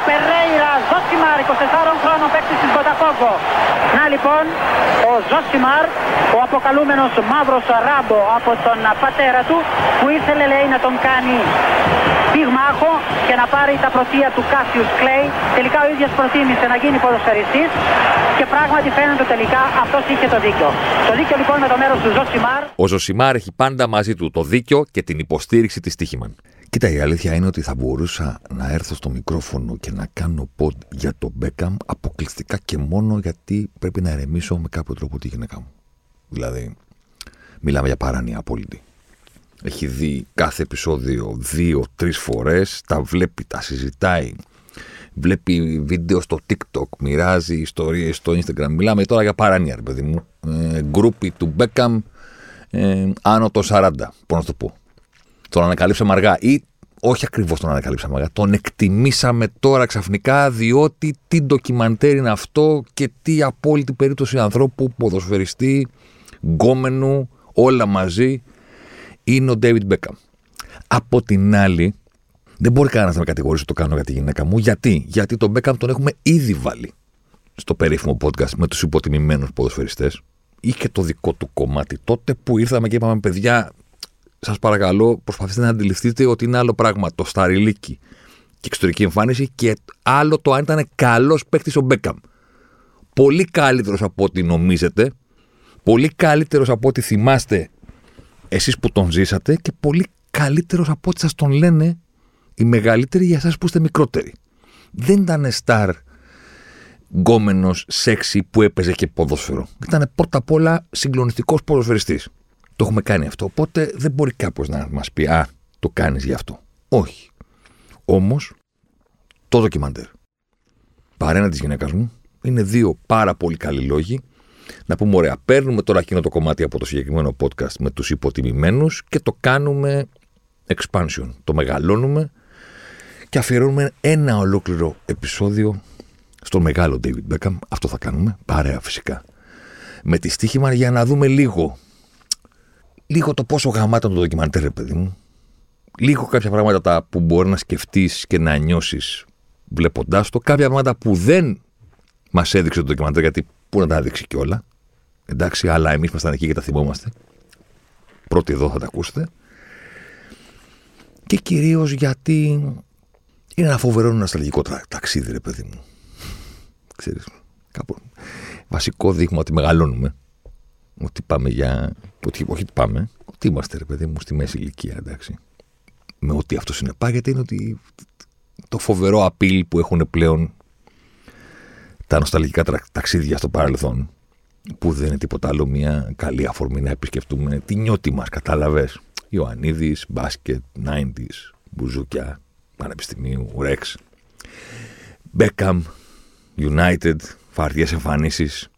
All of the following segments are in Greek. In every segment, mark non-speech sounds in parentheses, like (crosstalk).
Ο Περέιρα Ζωσιμάρ, 24 χρόνων παίκτης της Μποτακόκο. Να λοιπόν, ο Ζωσιμάρ, ο αποκαλούμενος μαύρος ράμπο από τον πατέρα του, που ήθελε λέει να τον κάνει πυγμάχο και να πάρει τα πρωτεία του Κάσιους Κλέη. Τελικά ο ίδιος προτίμησε να γίνει ποδοσφαιριστής και πράγματι φαίνεται τελικά αυτός είχε το δίκιο. Το δίκιο λοιπόν με το μέρος του Ζωσιμάρ. Ο Ζωσιμάρ έχει πάντα μαζί του το δίκιο και την υποστήριξη της τύχης, μαν. Κοίτα, η αλήθεια είναι ότι θα μπορούσα να έρθω στο μικρόφωνο και να κάνω pod για τον Μπέκαμ αποκλειστικά και μόνο γιατί πρέπει να ηρεμήσω με κάποιο τρόπο τη γυναίκα μου. Δηλαδή, μιλάμε για παράνοια απόλυτη. Έχει δει κάθε επεισόδιο δύο-τρει φορές, τα βλέπει, τα συζητάει. Βλέπει βίντεο στο TikTok, μοιράζει ιστορίες στο Instagram. Μιλάμε τώρα για παράνοια, ρε παιδί μου. Ε, γκρούπι του Μπέκαμ ε, άνω το 40, πώ να το πω. Τον ανακαλύψαμε αργά ή όχι ακριβώς τον ανακαλύψαμε αργά. Τον εκτιμήσαμε τώρα ξαφνικά διότι τι ντοκιμαντέρ είναι αυτό και τι απόλυτη περίπτωση ανθρώπου, ποδοσφαιριστή, γκόμενου, όλα μαζί είναι ο David Beckham. Από την άλλη, δεν μπορεί κανένας να με κατηγορήσει ότι το κάνω για τη γυναίκα μου. Γιατί, Γιατί τον Beckham τον έχουμε ήδη βάλει στο περίφημο podcast με τους υποτιμημένους ποδοσφαιριστές. Είχε το δικό του κομμάτι τότε που ήρθαμε και είπαμε, παιδιά, σας παρακαλώ, προσπαθήστε να αντιληφθείτε ότι είναι άλλο πράγμα το σταριλίκι και εξωτερική εμφάνιση και άλλο το αν ήταν καλός παίκτης ο Μπέκαμ. Πολύ καλύτερος από ό,τι νομίζετε, πολύ καλύτερος από ό,τι θυμάστε εσείς που τον ζήσατε και πολύ καλύτερος από ό,τι σας τον λένε οι μεγαλύτεροι για εσάς που είστε μικρότεροι. Δεν ήταν στάρ γκόμενος σεξι που έπαιζε και ποδόσφαιρο. Ήταν πρώτα απ' όλα συγκλονιστικός ποδοσφαιριστής. Το έχουμε κάνει αυτό. Οπότε δεν μπορεί κάποιος να μας πει Α, το κάνεις γι' αυτό. Όχι. Όμως, το ντοκιμαντέρ. Παρένα της γυναίκας μου είναι δύο πάρα πολύ καλοί λόγοι να πούμε: Ωραία, παίρνουμε τώρα εκείνο το κομμάτι από το συγκεκριμένο podcast με τους υποτιμημένους και το κάνουμε expansion. Το μεγαλώνουμε και αφιερώνουμε ένα ολόκληρο επεισόδιο στον μεγάλο David Beckham. Αυτό θα κάνουμε, παρέα φυσικά. Με τη στοίχημα για να δούμε λίγο λίγο το πόσο γαμάτα το ντοκιμαντέρ, παιδί μου. Λίγο κάποια πράγματα τα που μπορεί να σκεφτείς και να νιώσεις βλέποντάς το. Κάποια πράγματα που δεν μας έδειξε το ντοκιμαντέρ, γιατί πού να τα δείξει κιόλα. Εντάξει, αλλά εμείς ήμασταν εκεί και τα θυμόμαστε. Πρώτοι εδώ θα τα ακούσετε. Και κυρίως γιατί είναι ένα φοβερό νοσταλγικό ταξίδι, ρε παιδί μου. Ξέρεις, κάπου βασικό δείγμα ότι μεγαλώνουμε. Ότι πάμε για. Ότι, όχι ότι πάμε. Ότι είμαστε, ρε παιδί μου, στη μέση ηλικία, εντάξει. Με ό,τι αυτός συνεπάγεται είναι ότι το φοβερό απειλ που έχουν πλέον τα νοσταλγικά ταξίδια στο παρελθόν, που δεν είναι τίποτα άλλο μια καλή αφορμή να επισκεφτούμε τη νιώτη μας, κατάλαβες; Ιωαννίδης, μπάσκετ, 90s, μπουζούκια, πανεπιστημίου, ρεξ. Beckham, United, φαρτιέ εμφανίσεις,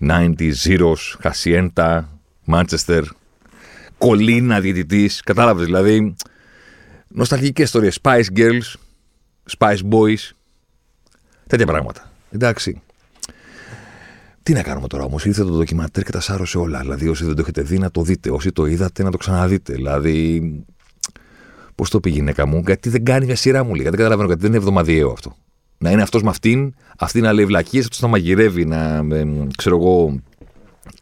90s, Zeros, Χασιέντα, Manchester, Κολίνα διαιτητής. Κατάλαβες δηλαδή. Νοσταλγικές ιστορίες. Spice Girls, Spice Boys. Τέτοια πράγματα. Εντάξει. Τι να κάνουμε τώρα όμως. Ήρθε το ντοκιμαντέρ και τα σάρωσε όλα. Δηλαδή, όσοι δεν το έχετε δει, να το δείτε. Όσοι το είδατε, να το ξαναδείτε. Δηλαδή. Πώς το πει η γυναίκα μου, γιατί δεν κάνει μια σειρά μου, λέει. Δεν καταλαβαίνω γιατί δεν είναι εβδομαδιαίο αυτό να είναι αυτός με αυτήν, αυτή να λέει βλακίες, αυτός να μαγειρεύει, να ξέρω εγώ,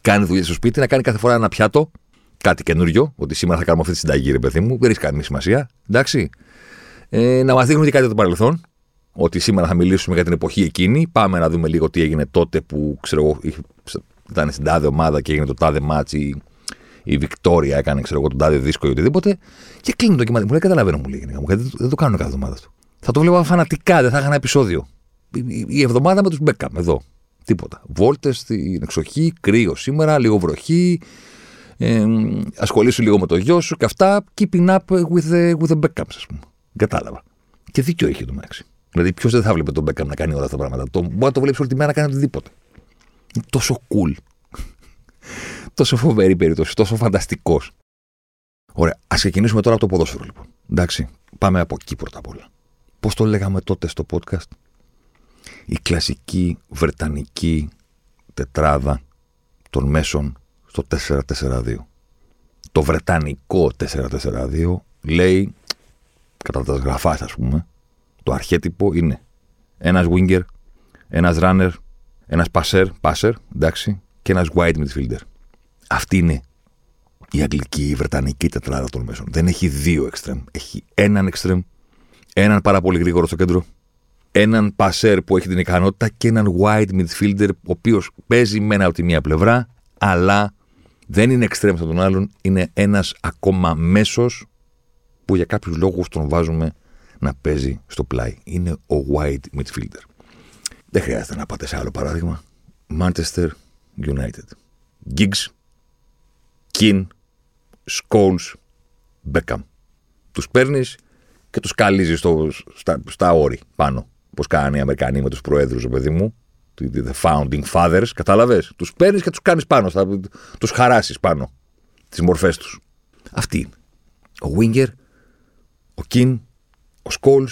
κάνει δουλειά στο σπίτι, να κάνει κάθε φορά ένα πιάτο, κάτι καινούριο, ότι σήμερα θα κάνουμε αυτή τη συνταγή, ρε παιδί μου, δεν έχει καμία σημασία. Εντάξει. Ε, να μας δείχνουν και κάτι από το παρελθόν, ότι σήμερα θα μιλήσουμε για την εποχή εκείνη. Πάμε να δούμε λίγο τι έγινε τότε που ξέρω εγώ, ήταν στην τάδε ομάδα και έγινε το τάδε ματς. Η Βικτόρια έκανε ξέρω εγώ, τον τάδε δίσκο ή οτιδήποτε. Και κλείνει το κομμάτι. Μου λέει: Καταλαβαίνω, μου λέει: Δεν το κάνω κάθε εβδομάδα αυτό. Θα το βλέπα φανατικά, δεν θα είχα ένα επεισόδιο. Η εβδομάδα με τους Μπέκαμ εδώ. Τίποτα. Βόλτες στην εξοχή, κρύο σήμερα, λίγο βροχή. Ε, ασχολήσου λίγο με το γιο σου και αυτά. Keeping up with the, with the Beckham, ας πούμε. Κατάλαβα. Και δίκιο είχε το μεταξύ. Δηλαδή, ποιος δεν θα βλέπει τον Beckham να κάνει όλα αυτά τα πράγματα. Το, μπορεί να το βλέπεις όλη τη μέρα να κάνει οτιδήποτε. Είναι τόσο cool. (laughs) τόσο φοβερή περίπτωση, τόσο φανταστικός. Ωραία, ας ξεκινήσουμε τώρα από το ποδόσφαιρο λοιπόν. Εντάξει, πάμε από εκεί πρώτα απ' όλα πώς το λέγαμε τότε στο podcast, η κλασική βρετανική τετράδα των μέσων στο 4-4-2. Το βρετανικό 4-4-2 λέει, κατά τα γραφάς ας πούμε, το αρχέτυπο είναι ένας winger, ένας runner, ένας passer, passer, εντάξει, και ένας wide midfielder. Αυτή είναι η αγγλική, η βρετανική τετράδα των μέσων. Δεν έχει δύο εξτρεμ. Έχει έναν εξτρεμ, έναν πάρα πολύ γρήγορο στο κέντρο, έναν passer που έχει την ικανότητα και έναν wide midfielder, ο οποίος παίζει μένα από τη μία πλευρά, αλλά δεν είναι extreme από τον άλλον, είναι ένας ακόμα μέσος που για κάποιους λόγους τον βάζουμε να παίζει στο πλάι. Είναι ο wide midfielder. Δεν χρειάζεται να πάτε σε άλλο παράδειγμα. Manchester United. Giggs, Keane, Scholes, Beckham. Τους παίρνεις και τους καλίζει στα, στα όρη πάνω. Πώς κάνανε οι Αμερικανοί με τους προέδρους, παιδί μου. The founding fathers, κατάλαβες; Τους παίρνεις και τους κάνεις πάνω. Τους χαράσεις πάνω. Τις μορφές τους. Αυτή είναι. Ο Winger, ο Κιν, ο Σκόουλς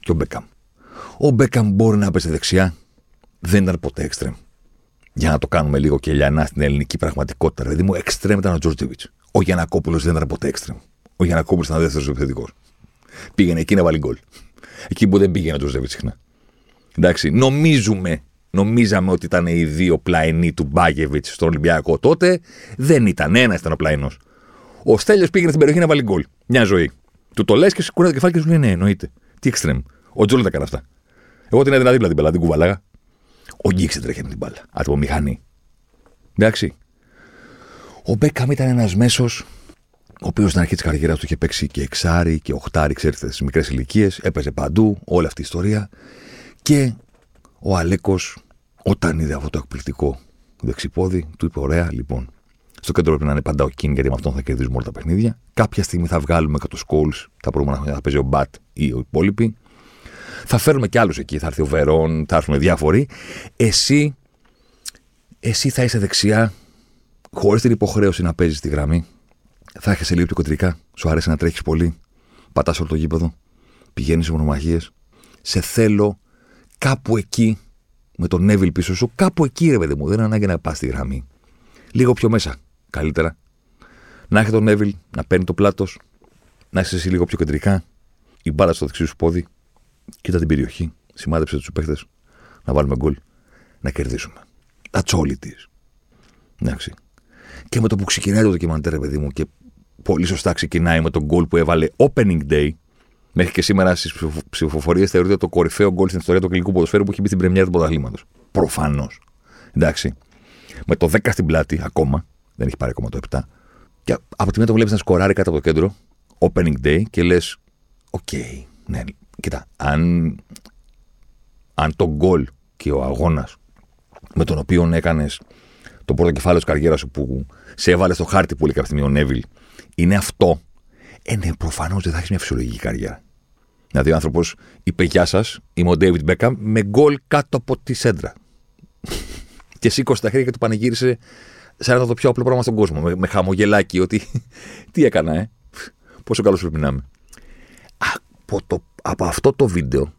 και ο Μπέκαμ. Ο Μπέκαμ μπορεί να παίζει δεξιά. Δεν ήταν ποτέ extreme. Για να το κάνουμε λίγο και λιανά στην ελληνική πραγματικότητα. Δηλαδή μου, extreme ήταν ο Τζόρτζεβιτς. Ο Γιαννακόπουλος δεν ήταν ποτέ extreme. Ο Γιαννακόπουλος ήταν δεύτερος επιθετικός. Πήγαινε εκεί να βάλει γκολ. Εκεί που δεν πήγαινε ο Τζόρτζεβιτς συχνά. Εντάξει, νομίζουμε, νομίζαμε ότι ήταν οι δύο πλαϊνοί του Μπάγεβιτς στον Ολυμπιακό τότε. Δεν ήταν. Ένας ήταν ο πλαϊνός. Ο Στέλιος πήγαινε στην περιοχή να βάλει γκολ. Μια ζωή. Του το λες και σηκώνει το κεφάλι και σου λέει ναι, εννοείται. Τι extreme. Ο Τζόλ τα έκανε αυτά. Εγώ την έδινα δίπλα την μπαλά, την κουβαλάγα. Ο Γκίξ τρέχει με την μπάλα. Από μηχανή. Εντάξει. Ο Μπέκαμ ήταν ένας μέσος, ο οποίος στην αρχή της καριέρας του είχε παίξει και εξάρι και οχτάρι, ξέρετε, στις μικρές ηλικίες. Έπαιζε παντού, όλη αυτή η ιστορία. Και ο Αλέκος, όταν είδε αυτό το εκπληκτικό δεξιπόδι, του είπε: Ωραία, λοιπόν, στο κέντρο πρέπει να είναι πάντα ο King, γιατί με αυτόν θα κερδίζουμε όλα τα παιχνίδια. Κάποια στιγμή θα βγάλουμε και το Σκόλ, τα προηγούμενα χρόνια θα παίζει ο Μπατ ή οι υπόλοιποι. Θα φέρουμε κι άλλους εκεί. Θα έρθει ο Βερόν, θα έρθουν διάφοροι. Εσύ, εσύ θα είσαι δεξιά, χωρίς την υποχρέωση να παίζεις τη γραμμή. Θα έχεσαι λίγο πιο κοντρικά. Σου αρέσει να τρέχεις πολύ. Πατάς όλο το γήπεδο. Πηγαίνεις σε μονομαχίες. Σε θέλω κάπου εκεί με τον Νέβιλ πίσω σου. Κάπου εκεί, ρε παιδί μου. Δεν είναι ανάγκη να πας στη γραμμή. Λίγο πιο μέσα. Καλύτερα. Να έχει τον Νέβιλ να παίρνει το πλάτος. Να είσαι εσύ λίγο πιο κεντρικά. Η μπάλα στο δεξί σου πόδι. Κοίτα την περιοχή. Σημάδεψε τους παίχτες. Να βάλουμε γκολ. Να κερδίσουμε. That's all it is. Εντάξει. Και με το που ξεκινάει το ντοκιμαντέρ, παιδί μου, και πολύ σωστά ξεκινάει με τον γκολ που έβαλε opening day. Μέχρι και σήμερα στις ψηφοφορίες θεωρείται το κορυφαίο γκολ στην ιστορία του ελληνικού ποδοσφαίρου που έχει μπει στην πρεμιέρα του πρωταθλήματος. Προφανώς. Εντάξει. Με το 10 στην πλάτη ακόμα. Δεν έχει πάρει ακόμα το 7. Και από τη μία το βλέπεις να σκοράρει κάτω από το κέντρο. Opening day και λες. OK. Okay, ναι, κοίτα. Αν, αν το γκολ και ο αγώνας με τον οποίο έκανες το πρώτο κεφάλαιο της καριέρας σου που σε έβαλε στο χάρτη που λέει κάποια στιγμή ο Νέβιλ, είναι αυτό, ε, ναι, προφανώς δεν θα έχεις μια φυσιολογική καριέρα. Δηλαδή, ο άνθρωπος είπε Γεια σας, είμαι ο Ντέιβιτ Μπέκαμ, με γκολ κάτω από τη σέντρα. (laughs) και σήκωσε τα χέρια και του πανηγύρισε σαν να το πιο απλό πράγμα στον κόσμο. Με, με χαμογελάκι, ότι (laughs) τι έκανα, ε. Πόσο καλός πρέπει να είμαι. Από, το, από αυτό το βίντεο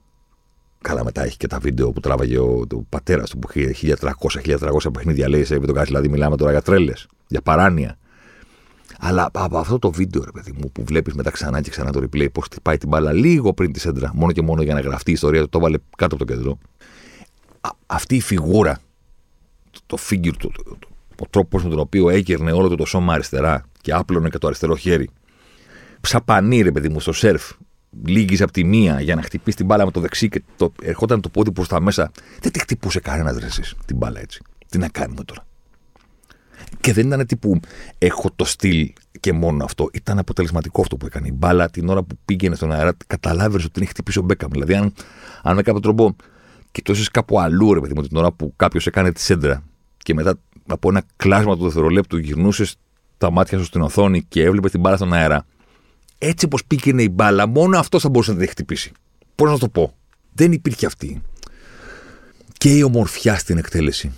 Καλά, μετά έχει και τα βίντεο που τράβαγε ο, ο πατέρας του που είχε 1300-1300 παιχνίδια. Λέει σε βίντεο δηλαδή μιλάμε τώρα για τρέλες, για παράνοια. Αλλά από αυτό το βίντεο, ρε παιδί μου, που βλέπεις μετά ξανά και ξανά το replay, πώς πάει την μπάλα λίγο πριν τη σέντρα, μόνο και μόνο για να γραφτεί η ιστορία του, το βάλε κάτω από το κέντρο. Α, αυτή η φιγούρα, το, το figure, το, το, το, ο τρόπος με τον οποίο έκαιρνε όλο το, το σώμα αριστερά και άπλωνε και το αριστερό χέρι. Ψαπανί, ρε παιδί μου, στο σερφ, λίγης από τη μία για να χτυπήσει την μπάλα με το δεξί και το, ερχόταν το πόδι προς τα μέσα. Δεν τη χτυπούσε κανένας ρε την μπάλα έτσι. Τι να κάνουμε τώρα. Και δεν ήταν τύπου έχω το στυλ και μόνο αυτό. Ήταν αποτελεσματικό αυτό που έκανε. Η μπάλα την ώρα που πήγαινε στον αέρα, καταλάβει ότι την έχει χτυπήσει ο Μπέκαμ. Δηλαδή, αν, αν με κάποιο τρόπο κοιτώσει κάπου αλλού, ρε παιδί μου, την ώρα που κάποιος έκανε τη σέντρα και μετά από ένα κλάσμα του δευτερολέπτου γυρνούσες τα μάτια σου στην οθόνη και έβλεπες την μπάλα στον αέρα έτσι όπως πήγαινε η μπάλα, μόνο αυτό θα μπορούσε να την χτυπήσει. Πώς να το πω. Δεν υπήρχε αυτή. Και η ομορφιά στην εκτέλεση.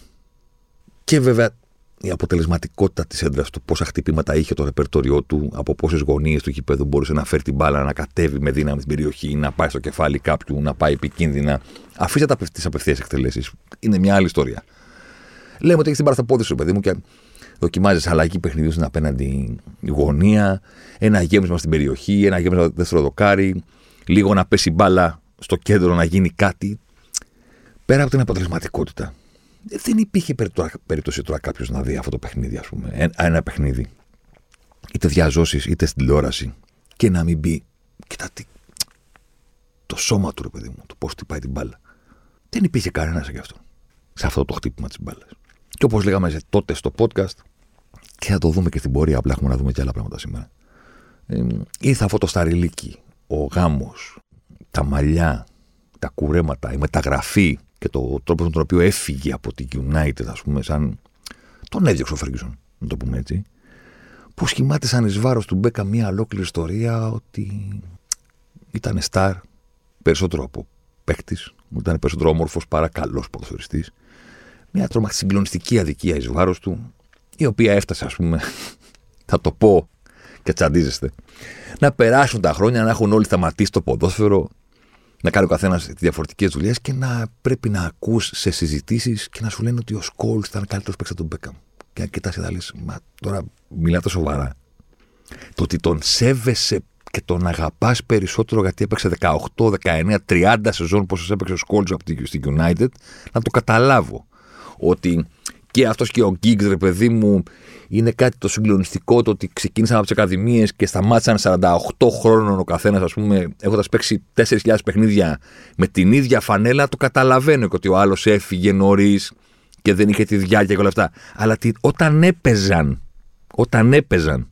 Και βέβαια η αποτελεσματικότητα της έντρα του, πόσα χτυπήματα είχε το ρεπερτοριό του, από πόσες γωνίες του γηπέδου μπορούσε να φέρει την μπάλα, να κατέβει με δύναμη στην περιοχή, να πάει στο κεφάλι κάποιου, να πάει επικίνδυνα. Αφήστε τι απευθείας εκτελέσεις. Είναι μια άλλη ιστορία. Λέμε ότι έχεις την παραθαπόδη σου, παιδί μου, και δοκιμάζεις αλλαγή παιχνιδιού στην απέναντι γωνία, ένα γέμισμα στην περιοχή, ένα γέμισμα δεύτερο δοκάρι, λίγο να πέσει μπάλα στο κέντρο να γίνει κάτι. Πέρα από την αποτελεσματικότητα, δεν υπήρχε περίπτωση τώρα κάποιος να δει αυτό το παιχνίδι, ας πούμε. Ένα παιχνίδι. Είτε διαζώσεις είτε στην τηλεόραση. Και να μην μπει. Κοίτα τι. Το σώμα του, ρε παιδί μου, το πώς πάει την μπάλα. Δεν υπήρχε κανένας γι' αυτό. Σε αυτό το χτύπημα της μπάλας. Και όπως λέγαμε τότε στο podcast, και θα το δούμε και στην πορεία, απλά έχουμε να δούμε και άλλα πράγματα σήμερα. Ε, ήρθε αυτό το σταριλίκι, ο γάμος, τα μαλλιά, τα κουρέματα, η μεταγραφή και το τρόπο με τον οποίο έφυγε από την United, ας πούμε, σαν. τον έδιωξε ο Φέργκισον, να το πούμε έτσι. Που σχημάτισαν εις βάρος του Μπέκα μια ολόκληρη ιστορία ότι ήταν στάρ περισσότερο από παίκτης, ήταν περισσότερο όμορφος παρά καλός ποδοσφαιριστής. Μια τρομα συγκλονιστική αδικία εις βάρος του, η οποία έφτασε, ας πούμε, (laughs) θα το πω και τσαντίζεστε, να περάσουν τα χρόνια, να έχουν όλοι σταματήσει το ποδόσφαιρο, να κάνει ο καθένας διαφορετικές δουλειές και να πρέπει να ακούς σε συζητήσεις και να σου λένε ότι ο Σκόλ ήταν καλύτερος παίκτης από τον Μπέκαμ. Και να κοιτάς και να λες, Μα τώρα μιλάτε σοβαρά. Το ότι τον σέβεσαι και τον αγαπάς περισσότερο γιατί έπαιξε 18, 19, 30 σεζόν πόσο έπαιξε ο Σκόλ από την United, να το καταλάβω. Ότι και αυτός και ο Γκίγκ, ρε παιδί μου, είναι κάτι το συγκλονιστικό το ότι ξεκίνησαν από τις Ακαδημίες και σταμάτησαν 48 χρόνων ο καθένας, ας πούμε, έχοντας παίξει 4.000 παιχνίδια με την ίδια φανέλα. Το καταλαβαίνω και ότι ο άλλος έφυγε νωρίς και δεν είχε τη διάρκεια και όλα αυτά. Αλλά τι, όταν έπαιζαν, όταν έπαιζαν,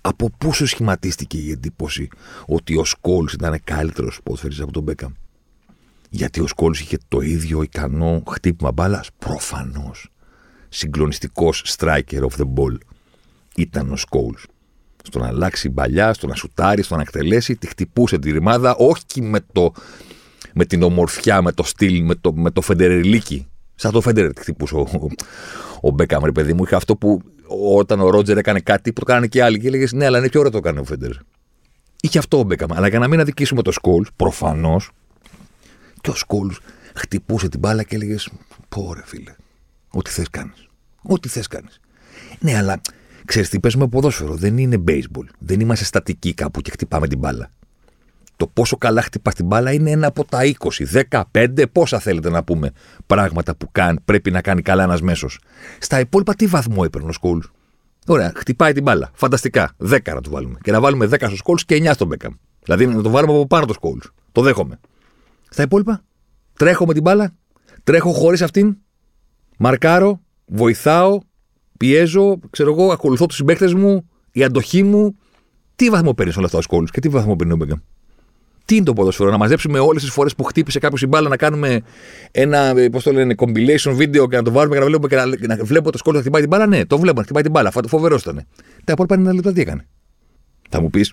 από πού σου σχηματίστηκε η εντύπωση ότι ο Σκόλς ήταν καλύτερος ποδοσφαιριστής από τον Μπέκαμ; Γιατί ο Σκόλς είχε το ίδιο ικανό χτύπημα μπάλας; Προφανώς συγκλονιστικός striker of the ball ήταν ο Σκόουλ. Στο να αλλάξει μπαλιά, στο να σουτάρει, στο να εκτελέσει, τη χτυπούσε τη ρημάδα, όχι με, το, με την ομορφιά, με το στυλ, με το, με το φεντερελίκι. Σαν το φέντερ τη χτυπούσε ο, ο, ο Μπέκαμ, ρε παιδί μου. Είχε αυτό που όταν ο Ρότζερ έκανε κάτι που το κάνανε και άλλοι και έλεγες Ναι, αλλά είναι πιο ωραίο το έκανε ο Φέντερ. Είχε αυτό ο Μπέκαμ. Αλλά για να μην αδικήσουμε το Σκόλ, προφανώς και ο Σκόλ χτυπούσε την μπάλα και έλεγες Πόρε φίλε, ό,τι θες κάνεις. Ό,τι θες κάνεις. Ναι, αλλά ξέρεις τι παίζουμε ποδόσφαιρο. Δεν είναι baseball. Δεν είμαστε στατικοί κάπου και χτυπάμε την μπάλα. Το πόσο καλά χτυπάς την μπάλα είναι ένα από τα 20, 15, πόσα θέλετε να πούμε πράγματα που κάν, πρέπει να κάνει καλά ένας μέσος. Στα υπόλοιπα τι βαθμό έπαιρνε ο Σκόλς; Ωραία, χτυπάει την μπάλα. Φανταστικά. 10 να του βάλουμε. Και να βάλουμε 10 στο Σκόλς και 9 στον Μπέκαμ. Δηλαδή να το βάλουμε από πάνω το Σκόλς. Το δέχομαι. Στα υπόλοιπα, τρέχω με την μπάλα, τρέχω χωρίς αυτήν, μαρκάρω, βοηθάω, πιέζω, ξέρω εγώ, ακολουθώ τους συμπαίκτες μου, η αντοχή μου. Τι βαθμό παίρνει όλα αυτά ο Σκόλου και τι βαθμό παίρνει ο Μπέγκαμ; Τι είναι το ποδόσφαιρο, να μαζέψουμε όλες τις φορές που χτύπησε κάποιος η μπάλα, να κάνουμε ένα πώς το λένε, compilation video και να το βάλουμε και να βλέπουμε και να, να βλέπω το Σκόλου να χτυπάει την μπάλα; Ναι, το βλέπω να χτυπάει την μπάλα. Φοβερός ήταν. Τα υπόλοιπα είναι λεπτά τι έκανε; Θα μου πεις,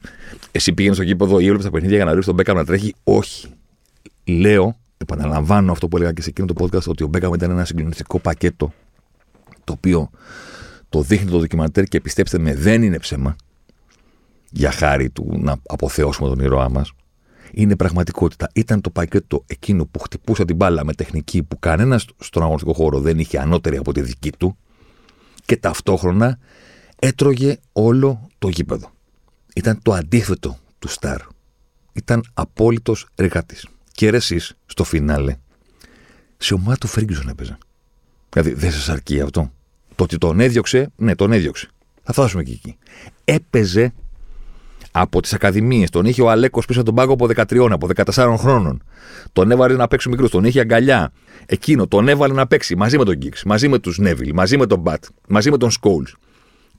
εσύ πήγαινες στο κήπεδο ή έβλεπες τα παιχνίδια για να ρίξεις τον Μπέκαμ να τρέχει; Όχι. Λέω, επαναλαμβάνω αυτό που έλεγα και σε εκείνο το podcast, ότι ο Μπέκαμ ήταν ένα συγκλονιστικό πακέτο το οποίο το δείχνει το ντοκιμαντέρ και πιστέψτε με δεν είναι ψέμα για χάρη του να αποθεώσουμε τον ήρωά μας. Είναι πραγματικότητα. Ήταν το πακέτο εκείνο που χτυπούσε την μπάλα με τεχνική που κανένας στον αγωνιστικό χώρο δεν είχε ανώτερη από τη δική του και ταυτόχρονα έτρωγε όλο το γήπεδο. Ήταν το αντίθετο του Σταρ. Ήταν απόλυτος εργάτης. Και εσείς στο φινάλε σε ομάδα του Φέργκισον έπαιζε. Δηλαδή δεν σας αρκεί αυτό; Το ότι τον έδιωξε, ναι, τον έδιωξε. Θα φτάσουμε και εκεί. Έπαιζε από τις Ακαδημίες. Τον είχε ο Αλέκος πίσω από τον πάγκο από 13, από 14 χρόνων. Τον έβαλε να παίξει μικρούς, τον είχε αγκαλιά. Εκείνο τον έβαλε να παίξει μαζί με τον Γκίξ, μαζί με τους Νέβιλ, μαζί με τον Μπατ, μαζί με τον Σκόλ.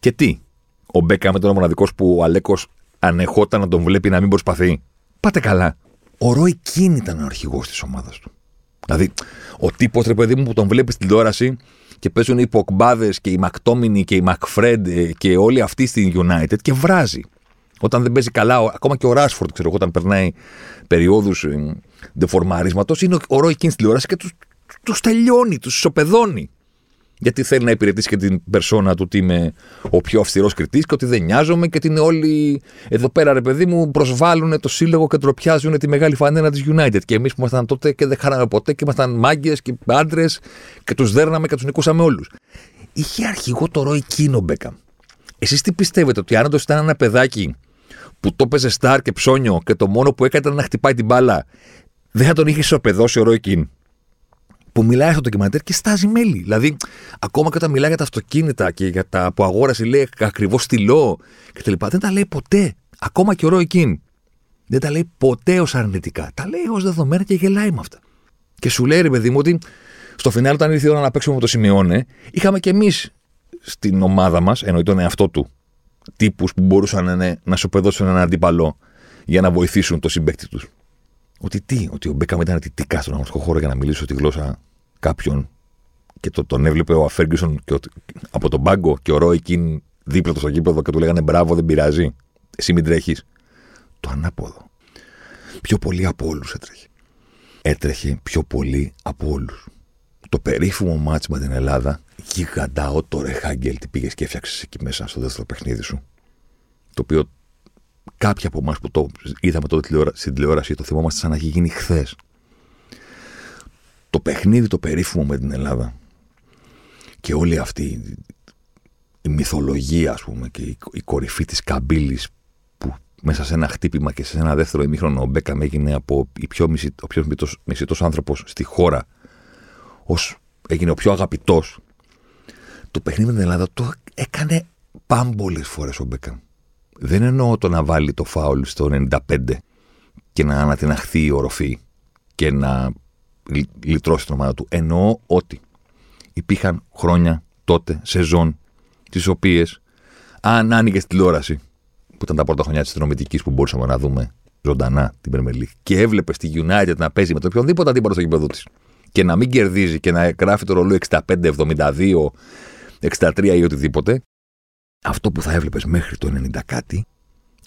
Και τι, ο Μπέκα με τον μοναδικός που ο Αλέκος ανεχόταν να τον βλέπει να μην προσπαθεί. Πάτε καλά. Ο Ρόι Κίν ήταν ο αρχηγός της ομάδας του. Δηλαδή, ο τύπος ρε παιδί μου που τον βλέπεις στην τηλεόραση και παίζουν οι Ποκμπάδε και οι Μακτόμινι και οι Μακφρέντ και όλοι αυτοί στην United και βράζει. Όταν δεν παίζει καλά, ακόμα και ο Ράσφορντ, ξέρω εγώ, όταν περνάει περιόδους ε, δεφορμαρίσματο, είναι ο Ρόι Κίν στην τηλεόραση και του τους τελειώνει, τους ισοπεδώνει. Γιατί θέλει να υπηρετήσει και την περσόνα του ότι είμαι ο πιο αυστηρός κριτής και ότι δεν νοιάζομαι και ότι είναι όλοι εδώ πέρα, ρε παιδί μου, προσβάλλουν το σύλλογο και τροπιάζουν τη μεγάλη φανένα της United. Και εμείς που ήμασταν τότε και δεν χάραμε ποτέ και ήμασταν μάγκες και άντρες και τους δέρναμε και τους νικούσαμε όλους. Είχε αρχηγό το Ρόι Κίνο Μπέκαμ. Εσείς τι πιστεύετε, ότι αν ήταν ένα παιδάκι που το έπαιζε στάρ και ψώνιο και το μόνο που έκανε ήταν να χτυπάει την μπάλα, δεν θα τον είχε ισοπεδώσει ο Ρόι Κίν που μιλάει στο ντοκιμαντέρ και στάζει μέλη. Δηλαδή, ακόμα και όταν μιλάει για τα αυτοκίνητα και για τα που αγόρασε, λέει ακριβώς στυλό κτλ. Δεν τα λέει ποτέ. Ακόμα και ο Ρόι Κιν. Δεν τα λέει ποτέ ως αρνητικά. Τα λέει ως δεδομένα και γελάει με αυτά. Και σου λέει, ρε παιδί μου, ότι στο φινάλ, όταν ήρθε η ώρα να παίξουμε με το Σιμεώνε, είχαμε και εμείς στην ομάδα μας, εννοεί τον εαυτό του, τύπους που μπορούσαν ναι, να σου παιδώσουν έναν αντίπαλο για να βοηθήσουν το συμπέκτη τους. Ότι τι, ότι ο Μπέκαμ ήταν τιτικά στον αγωνιστικό χώρο για να μιλήσει τη γλώσσα κάποιον και το, τον έβλεπε ο Αφέργκισον από τον πάγκο και ο Ρόι Κιν δίπλα του στο γήπεδο και του λέγανε μπράβο, δεν πειράζει. Εσύ μην τρέχεις. Το ανάποδο. Πιο πολύ από όλους έτρεχε. Έτρεχε πιο πολύ από όλους. Το περίφημο μάτς με την Ελλάδα, γιγαντάω το Ρεχάγκελ τι πήγες και έφτιαξες εκεί μέσα στο δεύτερο παιχνίδι σου. Το οποίο κάποιοι από εμάς που το είδαμε τότε στην τηλεόραση, το θυμόμαστε σαν να έχει γίνει χθες. Το παιχνίδι το περίφημο με την Ελλάδα και όλη αυτή η μυθολογία, ας πούμε, και η κορυφή της καμπύλης που μέσα σε ένα χτύπημα και σε ένα δεύτερο ημίχρονο ο Μπέκαμ έγινε από η πιο μισή, ο πιο μισητός άνθρωπος στη χώρα ως έγινε ο πιο αγαπητός το παιχνίδι με την Ελλάδα το έκανε πάμπολες φορές ο Μπέκαμ δεν εννοώ το να βάλει το φάουλ στο 95 και να ανατιναχθεί η οροφή και να λυτρώσει την ομάδα του. Εννοώ ότι υπήρχαν χρόνια τότε, σεζόν, τις οποίες αν άνοιγες τηλεόραση, που ήταν τα πρώτα χρόνια της αστυνομητική που μπορούσαμε να δούμε ζωντανά την Premier και έβλεπες τη United να παίζει με το οποιονδήποτε αντίπαλο στο γήπεδο της και να μην κερδίζει και να γράφει το ρολόι 65-72, 63 ή οτιδήποτε, αυτό που θα έβλεπες μέχρι το 90 κάτι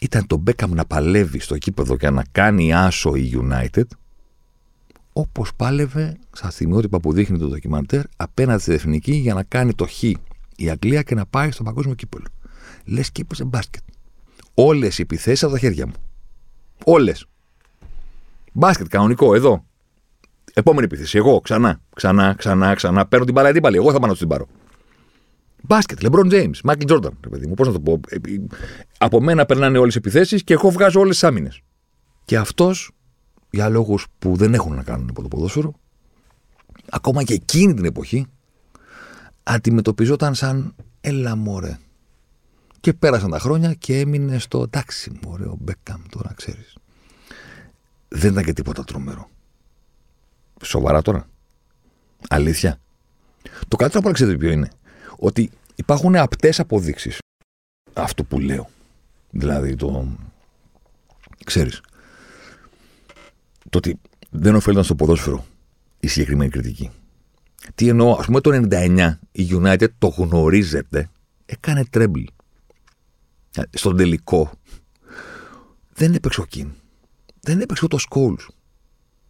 ήταν το Μπέκαμ να παλεύει στο κήπεδο και να κάνει άσο η United όπως πάλευε στα στιγμιότυπα που δείχνει το ντοκιμαντέρ απέναντι στη εθνική για να κάνει το χ η Αγγλία και να πάει στο παγκόσμιο κύπελο. Λες και έπαιζε μπάσκετ. Όλες οι επιθέσεις από τα χέρια μου. Όλες. Μπάσκετ κανονικό, εδώ. Επόμενη επίθεση. Εγώ ξανά, ξανά, ξανά, ξανά. Παίρνω την μπάλα αντίπαλη. Εγώ θα πάω να την πάρω. Μπάσκετ, Λεμπρόν Τζέιμ, Μάικλ Τζόρνταν, παιδί μου. Πώς να το πω. Ε, ε, από μένα περνάνε όλες οι επιθέσεις και εγώ βγάζω όλες τις άμυνες. Και αυτός, για λόγους που δεν έχουν να κάνουν από το ποδόσφαιρο, ακόμα και εκείνη την εποχή, αντιμετωπιζόταν σαν έλα μωρέ. Και πέρασαν τα χρόνια και έμεινε στο εντάξει, μωρέ, ο Μπέκαμ τώρα ξέρεις. Δεν ήταν και τίποτα τρομερό. Σοβαρά τώρα. Αλήθεια. Το καλύτερο που ξέρετε ποιο είναι ότι υπάρχουν απτές αποδείξεις αυτό που λέω. Δηλαδή το. ξέρεις. Το ότι δεν ωφέλονταν στο ποδόσφαιρο η συγκεκριμένη κριτική. Τι εννοώ, ας πούμε το 99 η United το γνωρίζετε, έκανε τρέμπλ. Στον τελικό δεν έπαιξε ο Κιν. Δεν έπαιξε ούτε ο Σκόλ.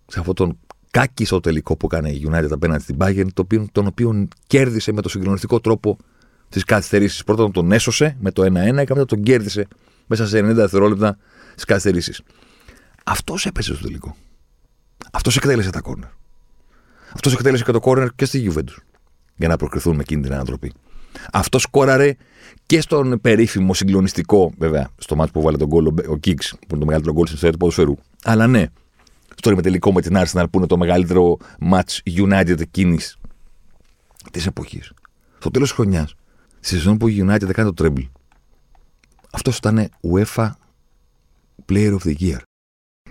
Σε αυτόν τον κάκισο τελικό που έκανε η United απέναντι στην Bayern, το οποίο, τον οποίο κέρδισε με το συγκλονιστικό τρόπο τις καθυστερήσεις. Πρώτα τον έσωσε με το 1-1 και μετά τον κέρδισε μέσα σε 90 δευτερόλεπτα τις καθυστερήσεις. Αυτός έπεσε στο τελικό. Αυτός εκτέλεσε τα κόρνερ. Αυτός εκτέλεσε και το κόρνερ και στη Juventus για να προκριθούν με εκείνη την ανατροπή. Αυτός σκόραρε και στον περίφημο συγκλονιστικό, βέβαια, στο μάτι που βάλε τον γκολ ο Κίξ, που είναι το μεγαλύτερο γκολ στην ιστορία του ποδοσφαίρου. Αλλά ναι, στο ημετελικό με την Arsenal που είναι το μεγαλύτερο match United εκείνη της εποχής. Στο τέλος της χρονιάς, στη σεζόν που η United έκανε το treble, αυτός ήταν UEFA Player of the Year.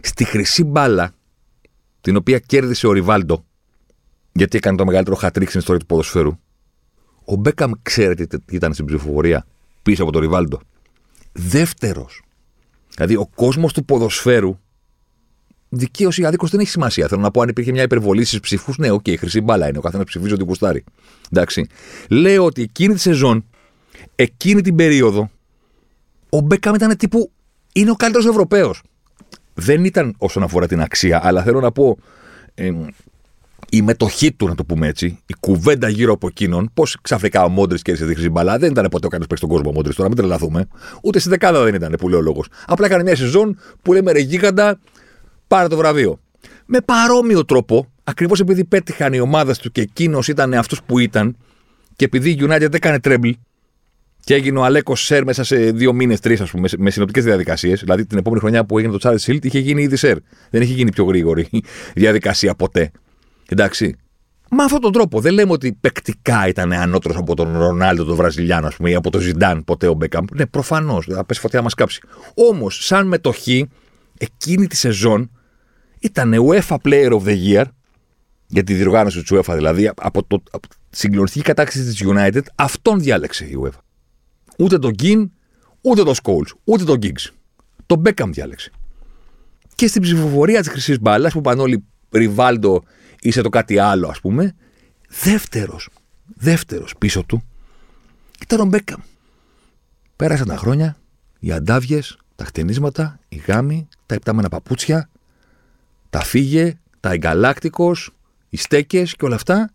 Στη χρυσή μπάλα, την οποία κέρδισε ο Ριβάλντο, γιατί έκανε το μεγαλύτερο χατρίξ στην ιστορία του ποδοσφαίρου, ο Μπέκαμ ξέρετε τι ήταν στην ψηφοφορία πίσω από τον Ριβάλντο. Δεύτερος. Δηλαδή ο κόσμος του ποδοσφαίρου δίκαιο ή άδικο δεν έχει σημασία. Θέλω να πω αν υπήρχε μια υπερβολή στις ψηφούς, ναι, OK, okay, χρυσή μπάλα είναι. Ο καθένας ψηφίζει ότι γουστάρει. Εντάξει. Λέω ότι εκείνη τη σεζόν, εκείνη την περίοδο, ο Μπέκαμ ήταν τύπου. Είναι ο καλύτερος Ευρωπαίος. Δεν ήταν όσον αφορά την αξία, αλλά θέλω να πω. Ε, η μετοχή του, να το πούμε έτσι, η κουβέντα γύρω από εκείνον, πώς ξαφνικά ο Μόντριτς κέρδισε τη χρυσή μπάλα. Δεν ήταν ποτέ ο καλύτερος παίκτης στον κόσμο ο Μόντριτς τώρα, μην τρελαθούμε. Ούτε στη δεκάδα δεν ήταν που λέει ο λόγος. Απλά έκανε μια σεζόν που λέμε ρε γίγαντα, πάρε το βραβείο. Με παρόμοιο τρόπο, ακριβώς επειδή πέτυχαν οι ομάδες του και εκείνος ήταν αυτός που ήταν, και επειδή η United έκανε treble και έγινε ο Αλέκος Σερ μέσα σε δύο μήνες, τρεις, ας πούμε, με συνοπτικές διαδικασίες. Δηλαδή την επόμενη χρονιά που έγινε το Charles Hill είχε γίνει ήδη Σερ. Δεν είχε γίνει πιο γρήγορη διαδικασία ποτέ. Εντάξει. Με αυτόν τον τρόπο. Δεν λέμε ότι παικτικά ήταν ανώτερος από τον Ρονάλντο, τον Βραζιλιάνο, ας πούμε, ή από τον Ζιντάν ποτέ ο Μπέκαμ. Ναι, προφανώς. Θα πέσει φωτιά να μας κάψει. Όμως, σαν μετοχή, εκείνη τη σεζόν ήταν UEFA Player of the Year, για τη διοργάνωση της UEFA δηλαδή, από, το, από τη συγκλονιστική κατάξυση της United, αυτόν διάλεξε η UEFA. Ούτε τον Γκιν, ούτε τον Σκόλ, ούτε τον Γκίγκ. Τον Μπέκαμ διάλεξε. Και στην ψηφοφορία της Χρυσής Μπάλας, που πάνε όλοι Ριβάλντο είσαι το κάτι άλλο, ας πούμε, δεύτερος, δεύτερος πίσω του ήταν ο Μπέκαμ. Πέρασαν τα χρόνια, οι αντάβιες, τα χτενίσματα, οι γάμοι, τα επτάμενα παπούτσια, τα φύγε, τα εγκαλάκτικος, οι στέκες και όλα αυτά.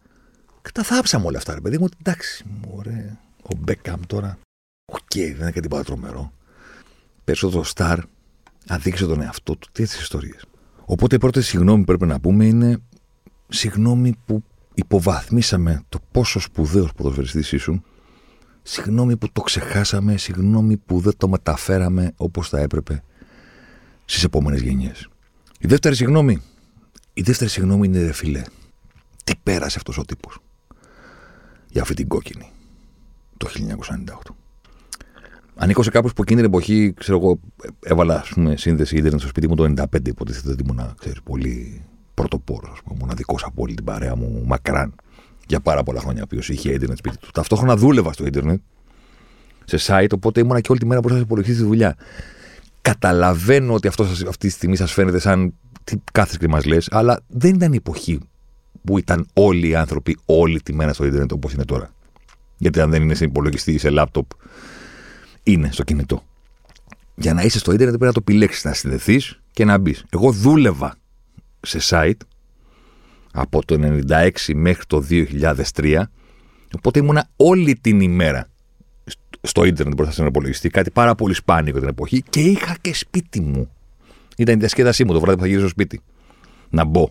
Και τα θάψαμε όλα αυτά, ρε παιδί μου. Εντάξει, μωρέ, ο Μπέκαμ τώρα. Οκ, okay, δεν είναι και τίποτα τρομερό. Περισσότερο στάρ, αδείξε τον εαυτό του. Τι έτσι ιστορίες. Οπότε η πρώτη συγγνώμη που πρέπει να πούμε είναι συγγνώμη που υποβαθμίσαμε το πόσο σπουδαίος ποδοσφαιριστή ήσουν. Συγγνώμη που το ξεχάσαμε, συγγνώμη που δεν το μεταφέραμε όπως θα έπρεπε στις επόμενες γενιές. Η δεύτερη συγγνώμη, η δεύτερη συγγνώμη είναι ρε φίλε. Τι πέρασε αυτός ο τύπος για αυτή την κόκκινη το 1998. Ανήκω σε κάποιου που εκείνη την εποχή, ξέρω εγώ, έβαλα ας πούμε, σύνδεση ίντερνετ στο σπίτι μου το 95. Υποτίθεται ότι ήμουν, ξέρεις, πολύ πρωτοπόρος, μοναδικό από όλη την παρέα μου, μακράν, για πάρα πολλά χρόνια, ο οποίος είχε ίντερνετ σπίτι του. Ταυτόχρονα δούλευα στο ίντερνετ, σε site, οπότε ήμουνα και όλη τη μέρα μπροστά σε υπολογιστή στη δουλειά. Καταλαβαίνω ότι αυτό αυτή τη στιγμή σας φαίνεται σαν τι κάθεσαι και μας λες, αλλά δεν ήταν η εποχή που ήταν όλοι οι άνθρωποι όλη τη μέρα στο ίντερνετ όπως είναι τώρα. Γιατί αν δεν είναι σε υπολογιστή ή σε λάπτοπ, είναι στο κινητό. Για να είσαι στο ίντερνετ πρέπει να το επιλέξεις, να συνδεθείς και να μπεις. Εγώ δούλευα σε site από το 96 μέχρι το 2003, οπότε ήμουνα όλη την ημέρα στο ίντερνετ μπροστά στον υπολογιστή, κάτι πάρα πολύ σπάνιο για την εποχή και είχα και σπίτι μου. Ήταν η διασκέδασή μου το βράδυ που θα γυρίσω στο σπίτι. Να μπω.